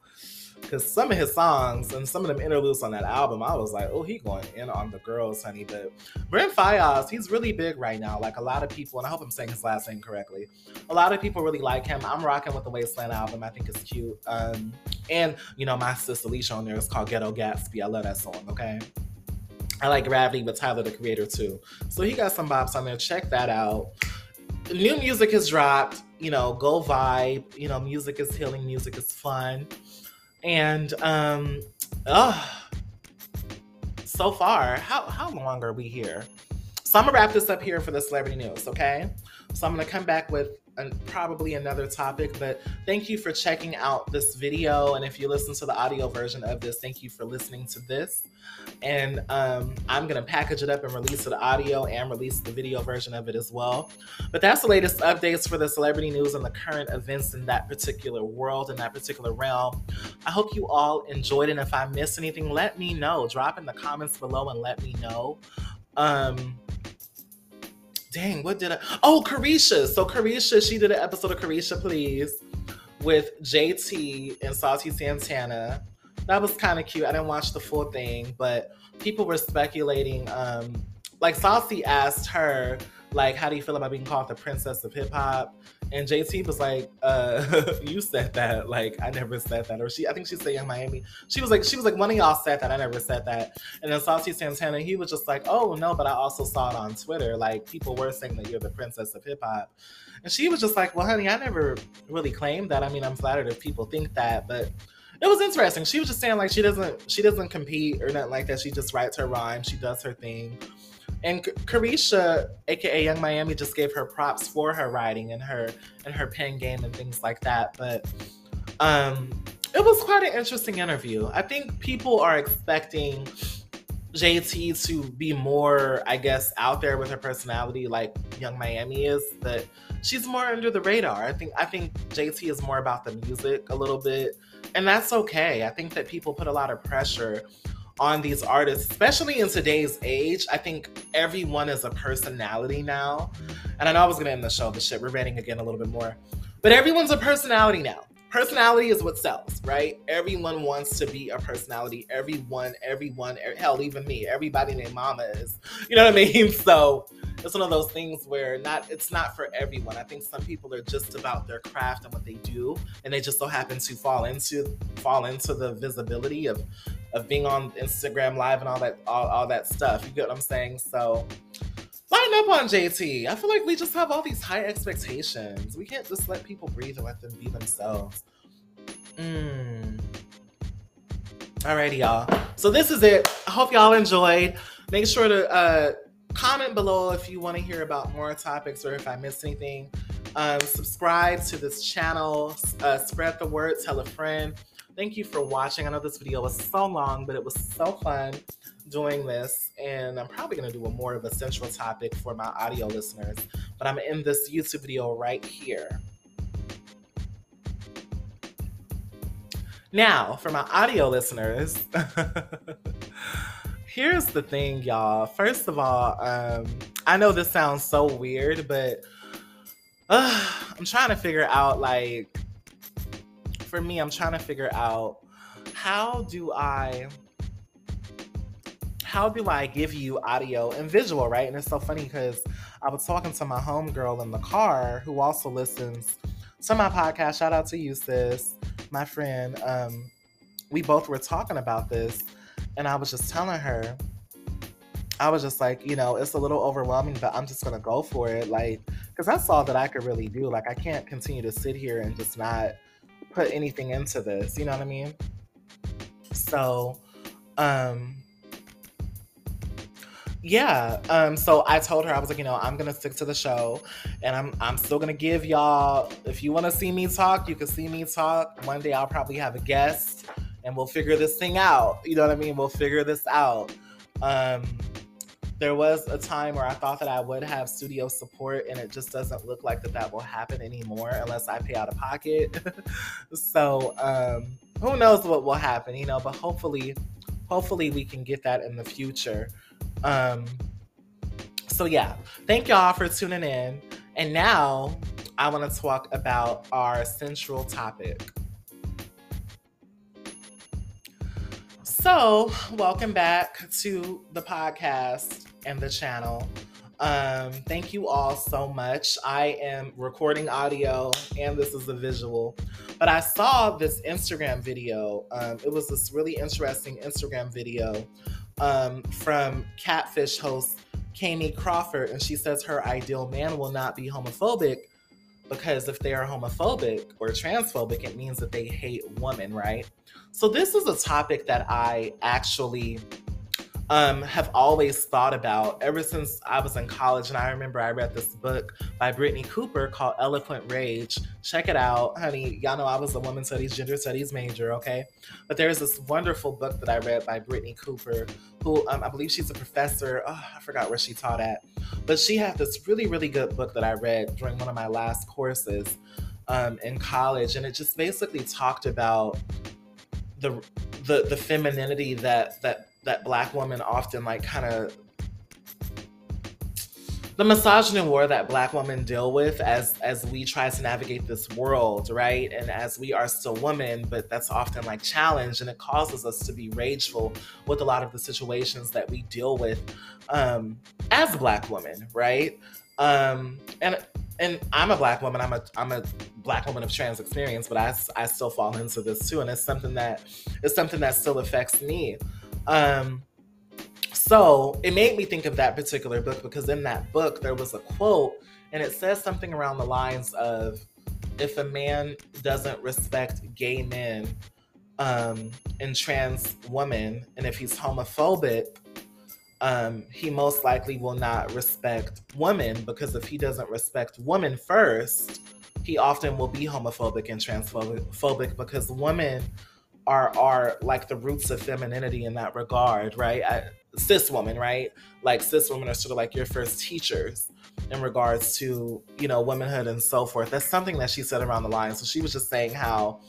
S3: because some of his songs and some of them interludes on that album, I was like, oh, he going in on the girls, honey. But Brent Faiyaz, he's really big right now. Like a lot of people, and I hope I'm saying his last name correctly. A lot of people really like him. I'm rocking with the Wasteland album. I think it's cute. Um, and you know, my sister Alicia on there is called Ghetto Gatsby. I love that song. Okay. I like Gravity with Tyler the Creator too. So he got some bops on there. Check that out. New music has dropped. You know, go vibe. You know, music is healing. Music is fun. And um, oh, so far, how how long are we here? So I'm gonna wrap this up here for the celebrity news, okay? So I'm gonna come back with and probably another topic, but thank you for checking out this video. And if you listen to the audio version of this, thank you for listening to this. And um, I'm going to package it up and release the audio and release the video version of it as well. But that's the latest updates for the celebrity news and the current events in that particular world, in that particular realm. I hope you all enjoyed. And if I missed anything, let me know. Drop in the comments below and let me know. Um, dang, what did I? Oh, Caresha. So Caresha, she did an episode of Caresha, Please with JT and Saucy Santana. That was kind of cute. I didn't watch the full thing, but people were speculating. Um, like Saucy asked her, Like, how do you feel about being called the princess of hip hop? And JT was like, uh, you said that. Like, I never said that. Or she, I think she said Yung Miami. She was like, she was like, one of y'all said that. I never said that. And then Saucy Santana, he was just like, oh no, but I also saw it on Twitter. Like, people were saying that you're the princess of hip hop. And she was just like, well, honey, I never really claimed that. I mean, I'm flattered if people think that, but it was interesting. She was just saying like she doesn't she doesn't compete or nothing like that. She just writes her rhyme. She does her thing. And Caresha, aka Yung Miami, just gave her props for her writing and her and her pen game and things like that. But um, it was quite an interesting interview. I think people are expecting JT to be more, I guess, out there with her personality like Yung Miami is, but she's more under the radar. I think I think JT is more about the music a little bit, and that's okay. I think that people put a lot of pressure on these artists, especially in today's age. I think everyone is a personality now. And I know I was gonna end the show, but shit, we're ranting again a little bit more. But everyone's a personality now. Personality is what sells, right? Everyone wants to be a personality. Everyone, everyone, hell, even me, everybody named Mama is. You know what I mean? So it's one of those things where not it's not for everyone. I think some people are just about their craft and what they do, and they just so happen to fall into fall into the visibility of of being on Instagram Live and all that all, all that stuff. You get what I'm saying? So line up on JT. I feel like we just have all these high expectations. We can't just let people breathe and let them be themselves. Mm. Alrighty, y'all. So this is it. I hope y'all enjoyed. Make sure to uh, comment below if you want to hear about more topics or if I missed anything. Um, subscribe to this channel. Uh, spread the word. Tell a friend. Thank you for watching. I know this video was so long, but it was so fun doing this. And I'm probably going to do a more of a central topic for my audio listeners. But I'm in this YouTube video right here. Now, for my audio listeners, here's the thing, y'all. First of all, um, I know this sounds so weird, but uh, I'm trying to figure out like for me, I'm trying to figure out how do I how do I give you audio and visual, right? And it's so funny because I was talking to my homegirl in the car who also listens to my podcast. Shout out to you, sis, my friend. Um, we both were talking about this, and I was just telling her, I was just like, you know, it's a little overwhelming, but I'm just gonna go for it, like, because that's all that I could really do. Like, I can't continue to sit here and just not put anything into this. You know what I mean? So, um, yeah. Um, so I told her I was like, you know, I'm gonna stick to the show, and I'm I'm still gonna give y'all. If you want to see me talk, you can see me talk. One day I'll probably have a guest, and we'll figure this thing out. You know what I mean? We'll figure this out. Um, there was a time where I thought that I would have studio support, and it just doesn't look like that that will happen anymore unless I pay out of pocket. so um, who knows what will happen, you know? But hopefully, hopefully we can get that in the future. Um, so yeah, thank y'all for tuning in. And now I want to talk about our central topic. So, welcome back to the podcast and the channel. Um, thank you all so much. I am recording audio and this is a visual, but I saw this Instagram video. Um, it was this really interesting Instagram video um, from Catfish host Kamie Crawford, and she says her ideal man will not be homophobic because if they are homophobic or transphobic, it means that they hate women, right? So this is a topic that I actually um, have always thought about ever since I was in college. And I remember I read this book by Brittney Cooper called Eloquent Rage. Check it out, honey. Y'all know I was a woman studies, gender studies major, okay? But there's this wonderful book that I read by Brittney Cooper, who um, I believe she's a professor. Oh, I forgot where she taught at. But she had this really, really good book that I read during one of my last courses um, in college. And it just basically talked about the the the femininity that that that black women often like kind of the misogyny war that black women deal with as as we try to navigate this world right and as we are still women but that's often like challenged and it causes us to be rageful with a lot of the situations that we deal with um as black women right Um, and and I'm a black woman. I'm a I'm a black woman of trans experience, but I, I still fall into this too, and it's something that it's something that still affects me. Um, so it made me think of that particular book because in that book there was a quote, and it says something around the lines of, "If a man doesn't respect gay men um, and trans women, and if he's homophobic." um, he most likely will not respect women because if he doesn't respect women first, he often will be homophobic and transphobic because women are are like the roots of femininity in that regard, right? I, cis woman, right? Like cis women are sort of like your first teachers in regards to you know womanhood and so forth. That's something that she said around the line. So she was just saying how,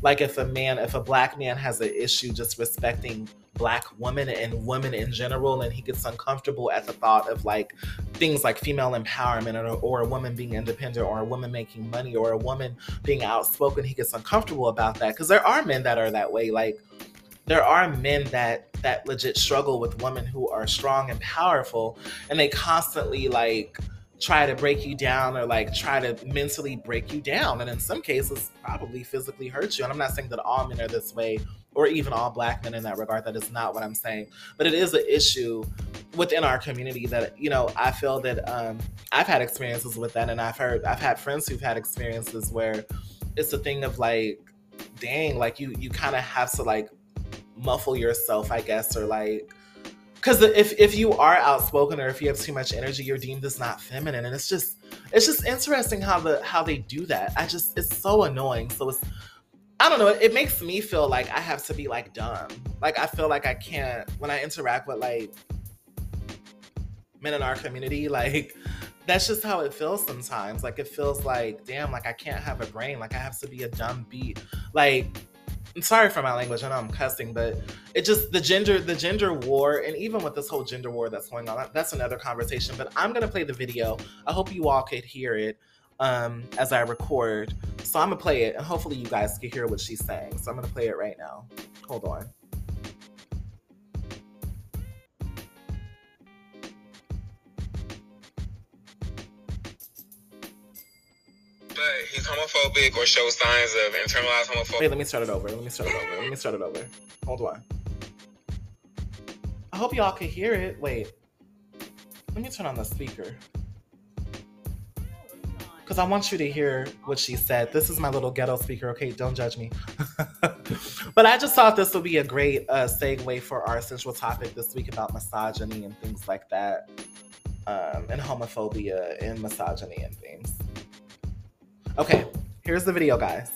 S3: like, if a man, if a black man has an issue just respecting black women and women in general and he gets uncomfortable at the thought of like things like female empowerment or, or, a woman being independent or a woman making money or a woman being outspoken. He gets uncomfortable about that because there are men that are that way. Like there are men that that legit struggle with women who are strong and powerful and they constantly like try to break you down or like try to mentally break you down. And in some cases probably physically hurt you. And i'm not saying that all men are this way or even all black men in that regard. That is not what i'm saying. But it is an issue within our community that you know i feel that um, i've had experiences with that. And i've heard i've had friends who've had experiences where it's a thing of like dang like you you kind of have to like muffle yourself i guess or like because if if you are outspoken or if you have too much energy, you're deemed as not feminine, and it's just it's just interesting how the how they do that. I just it's so annoying. So it's I don't know. It makes me feel like I have to be like dumb. Like I feel like I can't when I interact with like men in our community. Like that's just how it feels sometimes. Like it feels like damn, like I can't have a brain. Like I have to be a dumb beat. Like Sorry for my language. I know I'm cussing, but it just the gender the gender war and even with this whole gender war that's going on, that's another conversation. But I'm gonna play the video. I hope you all could hear it um, as I record. So I'm gonna play it, and hopefully you guys can hear what she's saying. So I'm gonna play it right now. Hold on.
S4: But he's homophobic or shows signs of internalized homophobia.
S3: Wait, let me start it over. Let me start it over. Let me start it over. Hold on. I hope y'all can hear it. Wait. Let me turn on the speaker. Because I want you to hear what she said. This is my little ghetto speaker, okay? Don't judge me. but I just thought this would be a great uh, segue for our central topic this week about misogyny and things like that, um, and homophobia and misogyny and things. Okay, here's the video, guys.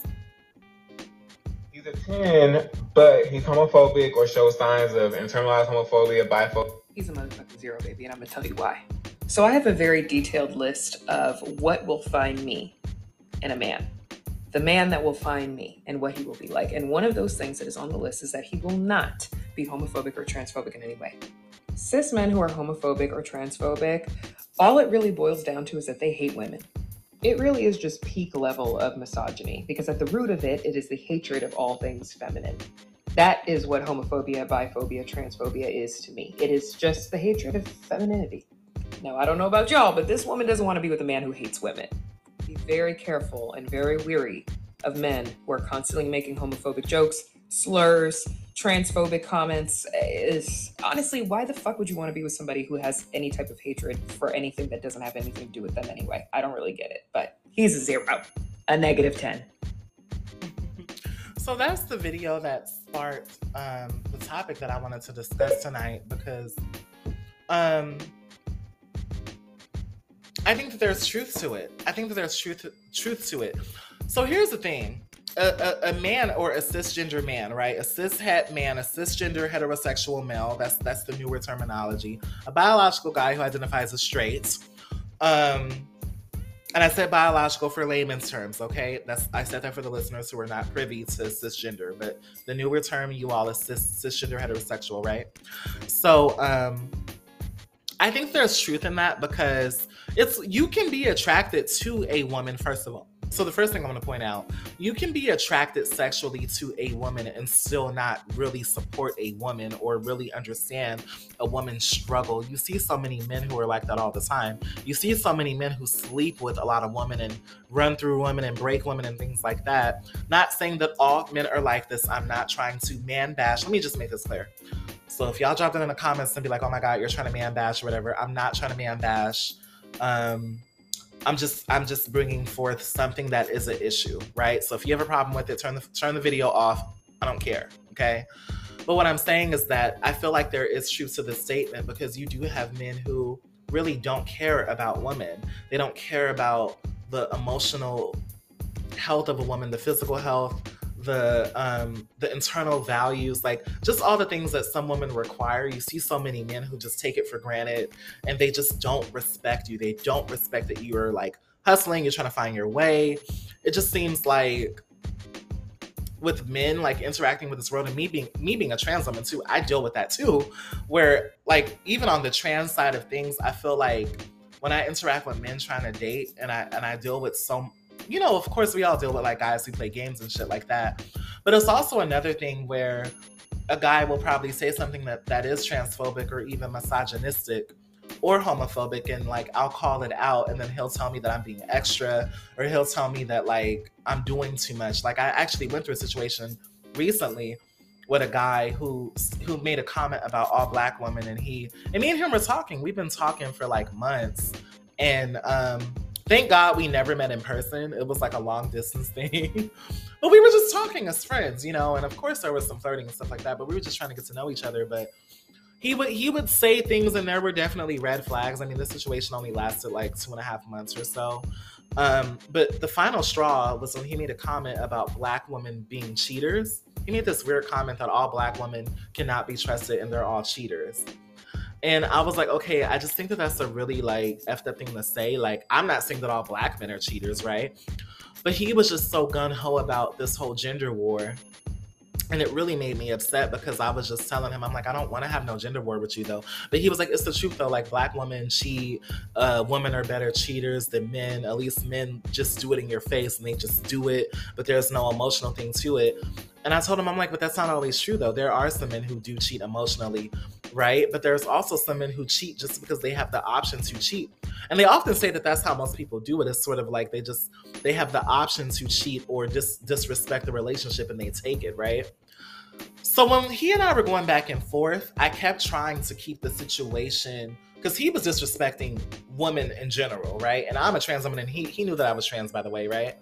S4: He's a 10, but he's homophobic or shows signs of internalized homophobia, biphobia.
S5: He's a motherfucking zero, baby, and I'm gonna tell you why. So I have a very detailed list of what will find me in a man. The man that will find me and what he will be like. And one of those things that is on the list is that he will not be homophobic or transphobic in any way. Cis men who are homophobic or transphobic, all it really boils down to is that they hate women it really is just peak level of misogyny because at the root of it, it is the hatred of all things feminine. That is what homophobia, biphobia, transphobia is to me. It is just the hatred of femininity. Now, I don't know about y'all, but this woman doesn't want to be with a man who hates women. Be very careful and very weary of men who are constantly making homophobic jokes, slurs, transphobic comments is honestly why the fuck would you want to be with somebody who has any type of hatred for anything that doesn't have anything to do with them anyway? I don't really get it but he's a zero a negative 10
S3: so that's the video that sparked um, the topic that i wanted to discuss tonight because um, i think that there's truth to it. I think that there's truth truth to it. So here's the thing a, a, a, man or a cisgender man, right? A cis het man, a cisgender heterosexual male. That's that's the newer terminology. A biological guy who identifies as straight. Um, and I said biological for layman's terms, okay? That's I said that for the listeners who are not privy to cisgender, but the newer term you all is cis, cisgender heterosexual, right? So um, I think there's truth in that because it's you can be attracted to a woman first of all So the first thing I'm going to point out, you can be attracted sexually to a woman and still not really support a woman or really understand a woman's struggle. You see so many men who are like that all the time. You see so many men who sleep with a lot of women and run through women and break women and things like that. Not saying that all men are like this. I'm not trying to man bash. Let me just make this clear. So if y'all drop that in the comments and be like, "Oh my God, you're trying to man bash" or whatever, I'm not trying to man bash. Um, I'm just I'm just bringing forth something that is an issue, right? So if you have a problem with it, turn the turn the video off. I don't care, okay? But what I'm saying is that I feel like there is truth to this statement because you do have men who really don't care about women. They don't care about the emotional health of a woman, the physical health, the um the internal values like just all the things that some women require. You see so many men who just take it for granted and they just don't respect you. They don't respect that you're like hustling you're trying to find your way. It just seems like with men like interacting with this world and me being me being a trans woman too i deal with that too where like even on the trans side of things i feel like when i interact with men trying to date and i and i deal with so you know, of course, we all deal with like guys who play games and shit like that. But it's also another thing where a guy will probably say something that, that is transphobic or even misogynistic or homophobic and like I'll call it out and then he'll tell me that I'm being extra or he'll tell me that like I'm doing too much. Like I actually went through a situation recently with a guy who who made a comment about all black women and he and me and him were talking. We've been talking for like months and um Thank God we never met in person. It was like a long distance thing. but we were just talking as friends, you know, and of course there was some flirting and stuff like that, but we were just trying to get to know each other. But he would he would say things and there were definitely red flags. I mean, the situation only lasted like two and a half months or so. Um, but the final straw was when he made a comment about black women being cheaters. He made this weird comment that all black women cannot be trusted and they're all cheaters. And I was like, okay, I just think that that's a really like effed up thing to say. Like, I'm not saying that all black men are cheaters, right? But he was just so gun ho about this whole gender war. And it really made me upset because I was just telling him, I'm like, I don't want to have no gender war with you though. But he was like, it's the truth though. Like black women cheat, uh, women are better cheaters than men. At least men just do it in your face and they just do it, but there's no emotional thing to it. And I told him, I'm like, but that's not always true though. There are some men who do cheat emotionally, right? But there's also some men who cheat just because they have the option to cheat. And they often say that that's how most people do it. It's sort of like they just they have the option to cheat or dis- disrespect the relationship and they take it, right? So when he and I were going back and forth, I kept trying to keep the situation because he was disrespecting women in general, right? And I'm a trans woman, and he he knew that I was trans, by the way, right?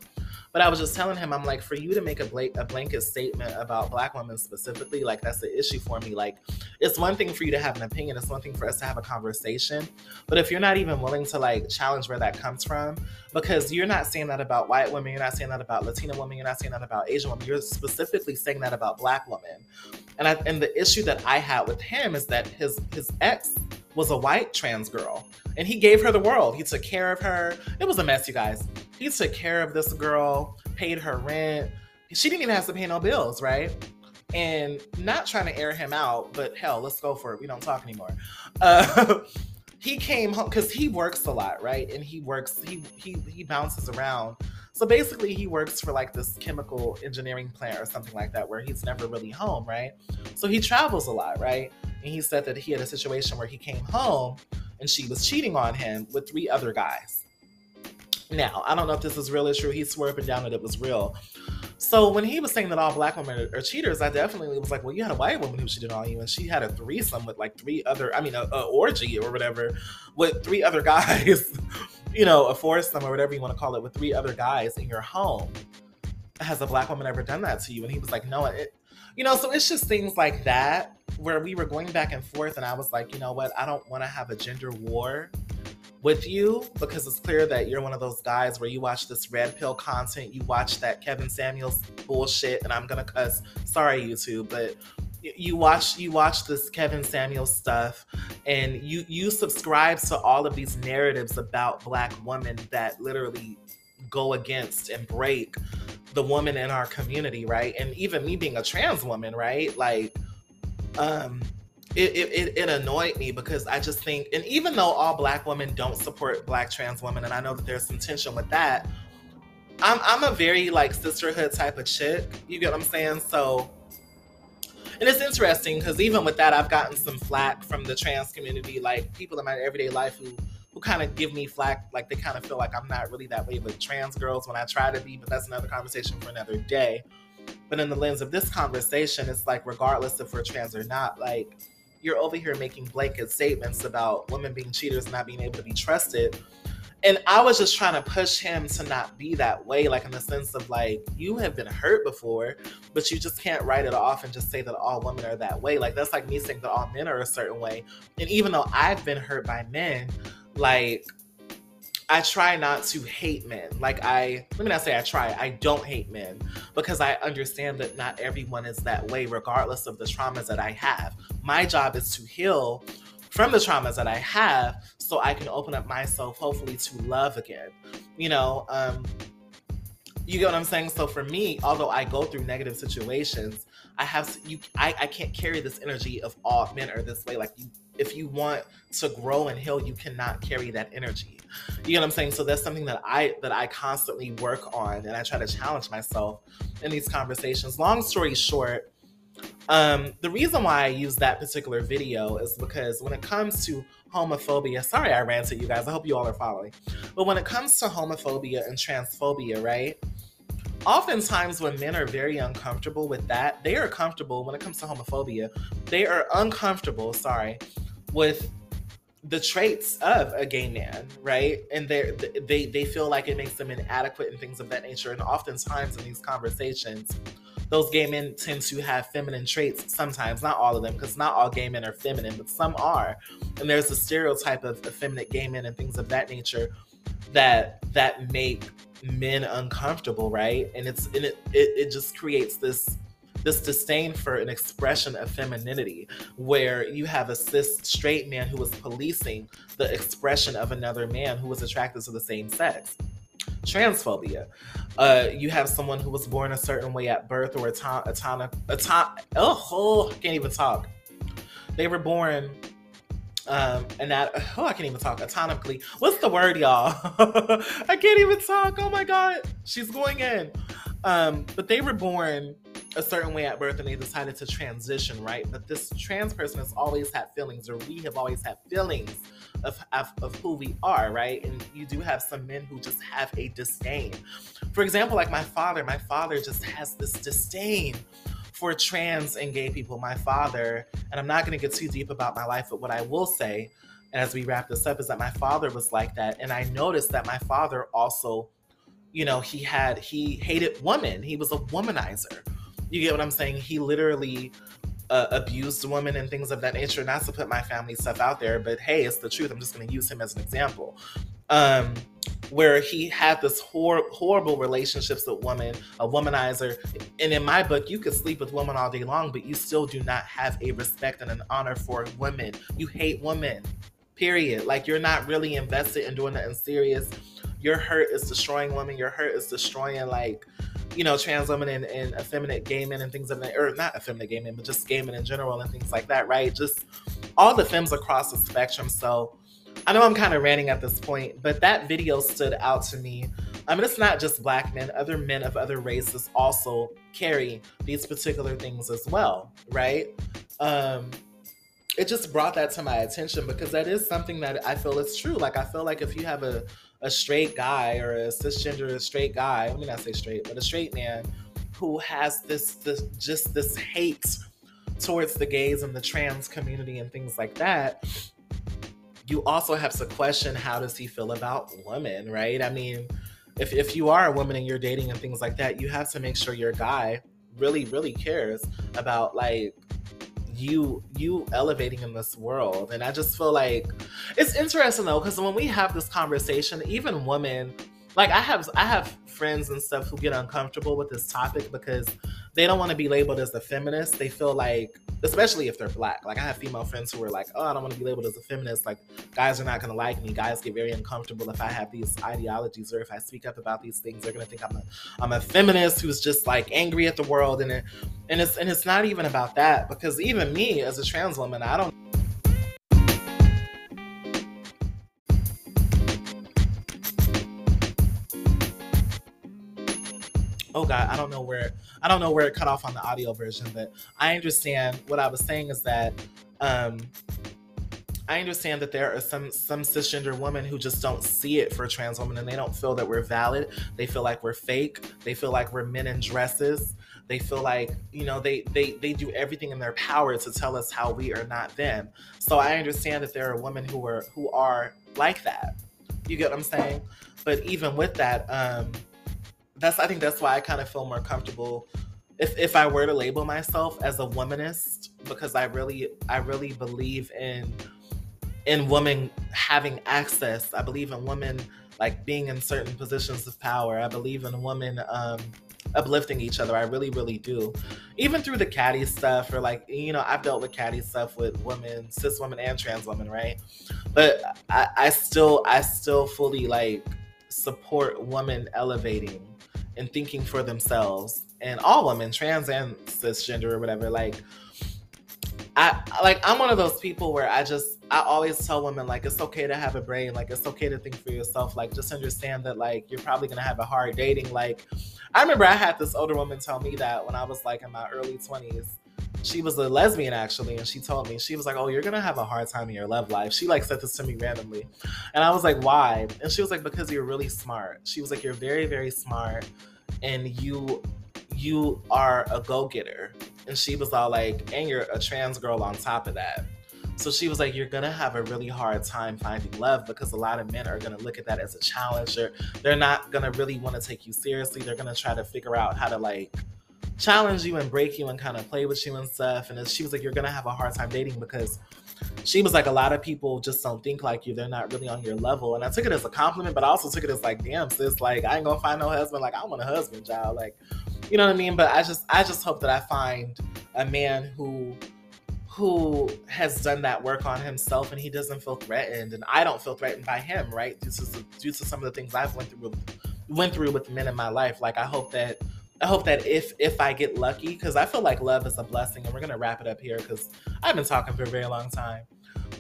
S3: But I was just telling him, I'm like, for you to make a, blank, a blanket statement about Black women specifically, like that's the issue for me. Like, it's one thing for you to have an opinion, it's one thing for us to have a conversation. But if you're not even willing to like challenge where that comes from, because you're not saying that about white women, you're not saying that about Latina women, you're not saying that about Asian women, you're specifically saying that about Black women. And I, and the issue that I had with him is that his his ex was a white trans girl and he gave her the world. He took care of her. It was a mess, you guys. He took care of this girl, paid her rent. She didn't even have to pay no bills, right? And not trying to air him out, but hell, let's go for it. We don't talk anymore. Uh, he came home because he works a lot, right? And he works, he he he bounces around. So basically, he works for like this chemical engineering plant or something like that, where he's never really home, right? So he travels a lot, right? And he said that he had a situation where he came home and she was cheating on him with three other guys. Now, I don't know if this is real or true. He swore up and down that it was real. So when he was saying that all black women are, cheaters, I definitely was like, well, you had a white woman who cheated on you, and she had a threesome with like three other, I mean, a, a orgy or whatever, with three other guys, you know, a foursome or whatever you want to call it, with three other guys in your home. Has a black woman ever done that to you? And he was like, no, it, you know, so it's just things like that where we were going back and forth, and I was like, you know what, I don't want to have a gender war with you because it's clear that you're one of those guys where you watch this red pill content, you watch that Kevin Samuels bullshit, and I'm gonna cuss. Sorry, YouTube, but you watch you watch this Kevin Samuels stuff, and you you subscribe to all of these narratives about black women that literally go against and break the woman in our community, right? And even me being a trans woman, right? Like, um, it, it, it annoyed me because I just think, and even though all black women don't support black trans women, and I know that there's some tension with that, I'm I'm a very like sisterhood type of chick. You get what I'm saying? So and it's interesting because even with that, I've gotten some flack from the trans community, like people in my everyday life who who kind of give me flack, like they kind of feel like I'm not really that way with trans girls when I try to be, but that's another conversation for another day. But in the lens of this conversation, it's like regardless if we're trans or not, like you're over here making blanket statements about women being cheaters not being able to be trusted and I was just trying to push him to not be that way, like in the sense of like, you have been hurt before, but you just can't write it off and just say that all women are that way. Like, that's like me saying that all men are a certain way. And even though I've been hurt by men, like, I try not to hate men. Like, I, let me not say I try, I don't hate men because I understand that not everyone is that way, regardless of the traumas that I have. My job is to heal from the traumas that I have so I can open up myself, hopefully, to love again. You know, um, you get what I'm saying? So for me, although I go through negative situations, I have you I, I can't carry this energy of all men are this way. Like you if you want to grow and heal, you cannot carry that energy. You know what I'm saying? So that's something that I that I constantly work on and I try to challenge myself in these conversations. Long story short, um, the reason why I use that particular video is because when it comes to homophobia, sorry I ranted you guys, I hope you all are following. But when it comes to homophobia and transphobia, right? Oftentimes, when men are very uncomfortable with that, they are comfortable when it comes to homophobia, they are uncomfortable, sorry, with the traits of a gay man, right? And they they they feel like it makes them inadequate and things of that nature. And oftentimes in these conversations, those gay men tend to have feminine traits sometimes, not all of them, because not all gay men are feminine, but some are. And there's a stereotype of effeminate gay men and things of that nature that that make men uncomfortable, right? And it's and it it, it just creates this this disdain for an expression of femininity where you have a cis straight man who is policing the expression of another man who is attracted to the same sex transphobia. Uh, you have someone who was born a certain way at birth or a time, a time, a time. Oh, I can't even talk. They were born um and that oh i can't even talk atomically what's the word y'all i can't even talk oh my god she's going in um but they were born a certain way at birth and they decided to transition right but this trans person has always had feelings or we have always had feelings of, of, of who we are, right? And you do have some men who just have a disdain. For example, like my father, my father just has this disdain for trans and gay people. My father, and I'm not going to get too deep about my life, but what I will say as we wrap this up is that my father was like that. And I noticed that my father also, you know, he had, he hated women, he was a womanizer. You get what I'm saying? He literally uh, abused women and things of that nature. Not to put my family stuff out there, but hey, it's the truth. I'm just going to use him as an example. Um, where he had this hor- horrible relationships with women, a womanizer. And in my book, you could sleep with women all day long, but you still do not have a respect and an honor for women. You hate women, period. Like you're not really invested in doing nothing serious. Your hurt is destroying women. Your hurt is destroying like you know, trans women and, and effeminate gay men and things of that, or not effeminate gay men, but just gay men in general and things like that, right? Just all the femmes across the spectrum. So I know I'm kind of ranting at this point, but that video stood out to me. I mean, it's not just black men, other men of other races also carry these particular things as well, right? Um, it just brought that to my attention because that is something that I feel is true. Like, I feel like if you have a a straight guy or a cisgender straight guy, let me not say straight, but a straight man who has this, this just this hate towards the gays and the trans community and things like that, you also have to question how does he feel about women, right? I mean, if, if you are a woman and you're dating and things like that, you have to make sure your guy really, really cares about like you you elevating in this world. And i just feel like it's interesting though because when we have this conversation even women like i have i have friends and stuff who get uncomfortable with this topic because they don't want to be labeled as a feminist. They feel like especially if they're black. Like I have female friends who are like, "Oh, I don't want to be labeled as a feminist. Like guys are not going to like me. Guys get very uncomfortable if I have these ideologies or if I speak up about these things. They're going to think I'm a I'm a feminist who's just like angry at the world." And it, and it's and it's not even about that because even me as a trans woman, I don't oh god i don't know where i don't know where it cut off on the audio version but i understand what i was saying is that um I understand that there are some some cisgender women who just don't see it for a trans women and they don't feel that we're valid. They feel like we're fake. They feel like we're men in dresses. They feel like, you know, they they they do everything in their power to tell us how we are not them. So I understand that there are women who are who are like that. You get what I'm saying? But even with that, um that's I think that's why I kind of feel more comfortable if if I were to label myself as a womanist because I really I really believe in in women having access. I believe in women like being in certain positions of power. I believe in women um, uplifting each other. I really, really do. Even through the caddy stuff, or like, you know, I've dealt with caddy stuff with women, cis women and trans women, right? But I, I still, I still fully like support women elevating and thinking for themselves and all women, trans and cisgender or whatever. Like, I like I'm one of those people where I just I always tell women like it's okay to have a brain, like it's okay to think for yourself. Like just understand that like you're probably gonna have a hard dating. Like I remember I had this older woman tell me that when I was like in my early 20s. She was a lesbian actually, and she told me she was like, "Oh, you're gonna have a hard time in your love life." She like said this to me randomly, and I was like, "Why?" And she was like, "Because you're really smart." She was like, "You're very, very smart, and you you are a go-getter." And she was all like, "And you're a trans girl on top of that." So she was like, You're gonna have a really hard time finding love because a lot of men are gonna look at that as a challenge or they're not gonna really wanna take you seriously. They're gonna try to figure out how to like challenge you and break you and kind of play with you and stuff. And she was like, You're gonna have a hard time dating because she was like, A lot of people just don't think like you. They're not really on your level. And I took it as a compliment, but I also took it as like, Damn, sis, like, I ain't gonna find no husband. Like, I want a husband, child. Like, you know what I mean? But I just, I just hope that I find a man who who has done that work on himself and he doesn't feel threatened and I don't feel threatened by him, right? Due to due to some of the things I've went through went through with men in my life. Like I hope that I hope that if if I get lucky, because I feel like love is a blessing, and we're gonna wrap it up here because I've been talking for a very long time.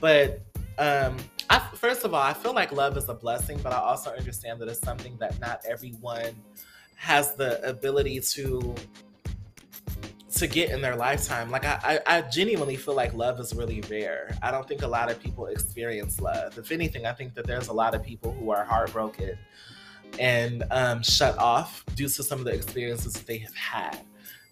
S3: But um, I, first of all, I feel like love is a blessing, but I also understand that it's something that not everyone has the ability to to get in their lifetime. Like I, I, I, genuinely feel like love is really rare. I don't think a lot of people experience love. If anything, I think that there's a lot of people who are heartbroken and um, shut off due to some of the experiences that they have had.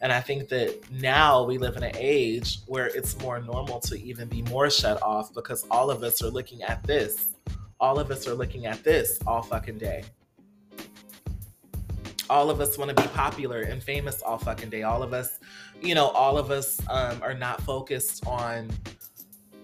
S3: And I think that now we live in an age where it's more normal to even be more shut off because all of us are looking at this. All of us are looking at this all fucking day all of us want to be popular and famous all fucking day. All of us, you know, all of us um, are not focused on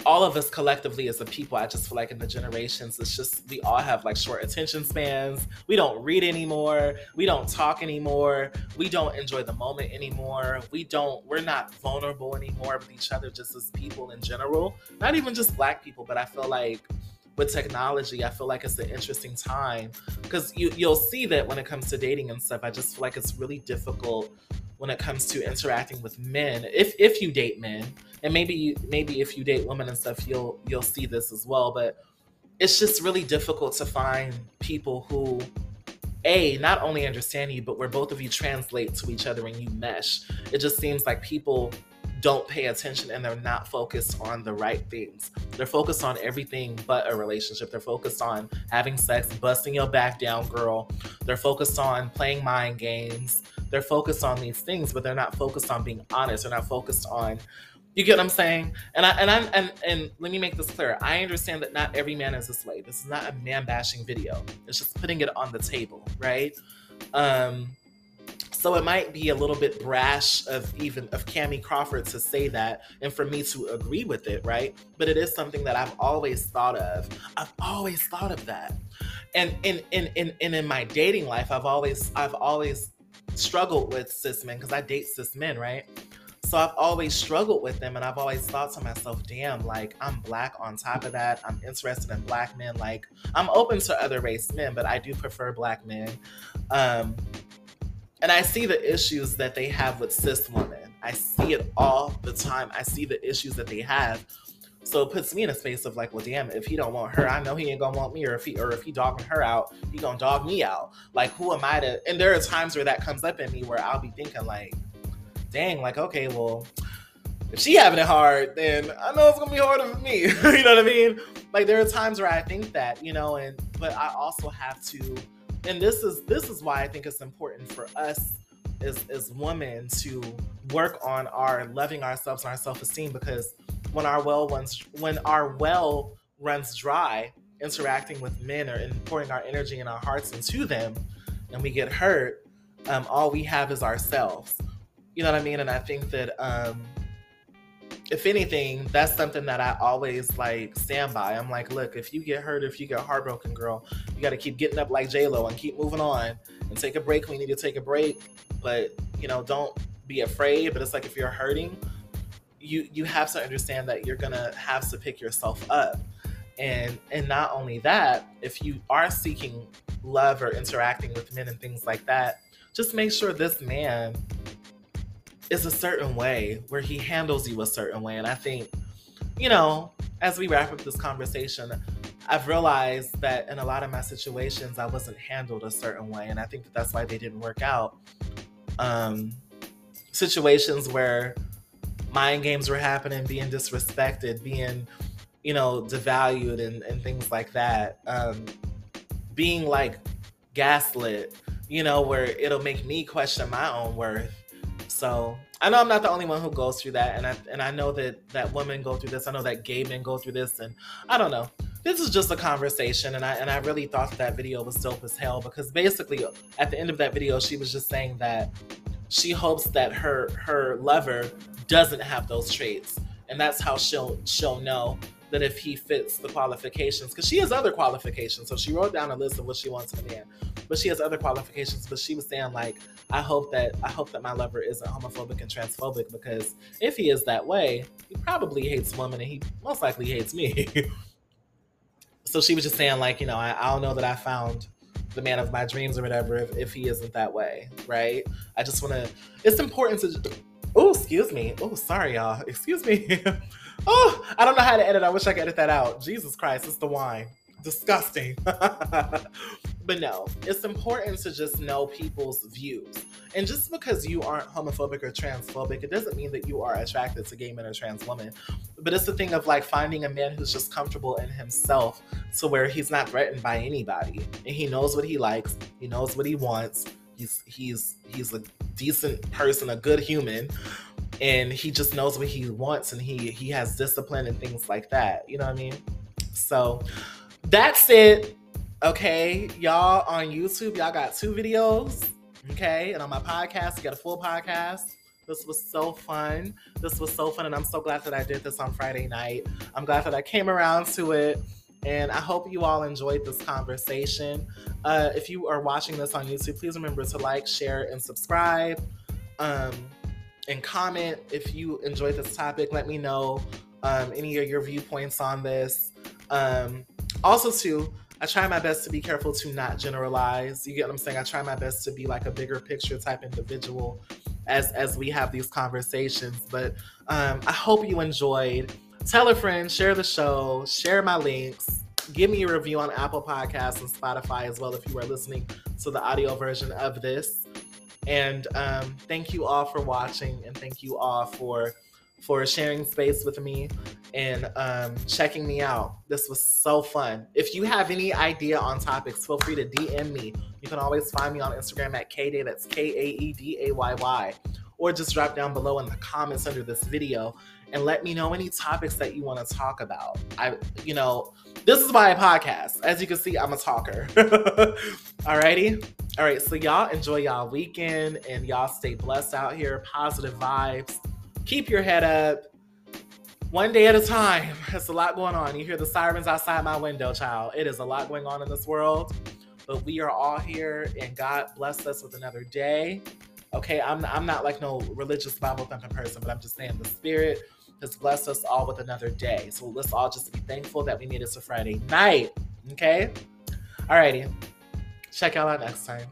S3: all of us collectively as a people, I just feel like in the generations, it's just we all have like short attention spans. We don't read anymore. We don't talk anymore. We don't enjoy the moment anymore. We don't, we're not vulnerable anymore with each other just as people in general. Not even just black people, but I feel like with technology, I feel like it's an interesting time because you you'll see that when it comes to dating and stuff. I just feel like it's really difficult when it comes to interacting with men. If if you date men, and maybe maybe if you date women and stuff, you'll you'll see this as well. But it's just really difficult to find people who a not only understand you but where both of you translate to each other and you mesh it just seems like people don't pay attention and they're not focused on the right things. They're focused on everything but a relationship. They're focused on having sex, busting your back down, girl. They're focused on playing mind games. They're focused on these things, but they're not focused on being honest. They're not focused on you get what I'm saying? And I and I and and let me make this clear. I understand that not every man is a slave. This is not a man bashing video. It's just putting it on the table, right? Um so it might be a little bit brash of even of Kamie Crawford to say that and for me to agree with it, right? But it is something that I've always thought of. I've always thought of that. And in in in, in, in my dating life, I've always I've always struggled with cis men because I date cis men, right? So I've always struggled with them and I've always thought to myself, damn, like I'm black on top of that. I'm interested in black men. Like I'm open to other race men, but I do prefer black men. Um, and I see the issues that they have with cis women. I see it all the time. I see the issues that they have So it puts me in a space of like, well, damn, if he don't want her, I know he ain't gonna want me, or if he or if he dogging her out, he gonna dog me out. Like, who am I to? And there are times where that comes up in me where I'll be thinking like, dang, like, okay, well, if she having it hard, then I know it's gonna be harder for me. you know what I mean? Like, there are times where I think that, you know, and but I also have to, and this is this is why I think it's important for us as as women to work on our loving ourselves and our self esteem because when our well runs when our well runs dry interacting with men or pouring our energy and our hearts into them and we get hurt um, all we have is ourselves you know what i mean? And i think that um, if anything that's something that i always like stand by. I'm like look if you get hurt if you get heartbroken girl you got to keep getting up like j-lo and keep moving on and take a break. When you need to take a break. But you know don't be afraid. But it's like if you're hurting you you have to understand that you're gonna have to pick yourself up. And and not only that if you are seeking love or interacting with men and things like that just make sure this man is a certain way where he handles you a certain way and i think you know as we wrap up this conversation i've realized that in a lot of my situations i wasn't handled a certain way and i think that that's why they didn't work out um situations where mind games were happening, being disrespected, being, you know, devalued and, and things like that. Um, being like gaslit, you know, where it'll make me question my own worth. So I know I'm not the only one who goes through that, and I and I know that that women go through this. I know that gay men go through this, and I don't know. This is just a conversation, and I and I really thought that, video was dope as hell because basically at the end of that video, she was just saying that she hopes that her her lover doesn't have those traits and that's how she'll she'll know that if he fits the qualifications because she has other qualifications so she wrote down a list of what she wants in a man but she has other qualifications but she was saying like i hope that i hope that my lover isn't homophobic and transphobic because if he is that way he probably hates women and he most likely hates me so she was just saying like you know I, I don't know that i found the man of my dreams or whatever if, if he isn't that way right i just want to it's important to Oh, excuse me. Oh, sorry, y'all. Excuse me. oh, I don't know how to edit. I wish I could edit that out. Jesus Christ, it's the wine. Disgusting. but no, it's important to just know people's views. And just because you aren't homophobic or transphobic, it doesn't mean that you are attracted to gay men or trans women. But it's the thing of like finding a man who's just comfortable in himself to where he's not threatened by anybody. And he knows what he likes, he knows what he wants. He's he's he's a decent person, a good human, and he just knows what he wants and he he has discipline and things like that. You know what I mean? So that's it. Okay, y'all on YouTube, y'all got two videos. Okay, and on my podcast, you got a full podcast. This was so fun. This was so fun, and I'm so glad that I did this on Friday night. I'm glad that I came around to it. And I hope you all enjoyed this conversation. Uh, if you are watching this on YouTube, please remember to like, share, and subscribe. Um, and comment if you enjoyed this topic. Let me know um, any of your viewpoints on this. Um, also, too, I try my best to be careful to not generalize. You get what I'm saying? I try my best to be like a bigger picture type individual as as we have these conversations. But um, I hope you enjoyed tell a friend, share the show, share my links. Give me a review on Apple Podcasts and Spotify as well if you are listening to the audio version of this. And um, thank you all for watching, and thank you all for for sharing space with me and um, checking me out. This was so fun. If you have any idea on topics, feel free to DM me. You can always find me on Instagram at Kaedayy. That's K A E D A Y Y, or just drop down below in the comments under this video and let me know any topics that you want to talk about. I, you know, this is my podcast. As you can see, I'm a talker. Alrighty. All right. So y'all enjoy y'all weekend and y'all stay blessed out here. Positive vibes. Keep your head up. One day at a time. It's a lot going on. You hear the sirens outside my window, child. It is a lot going on in this world, but we are all here, and God bless us with another day. Okay, I'm I'm not like no religious Bible thumping person, but I'm just saying the spirit has blessed us all with another day. So let's all just be thankful that we made it to Friday night. Okay? Alrighty. Check y'all out next time.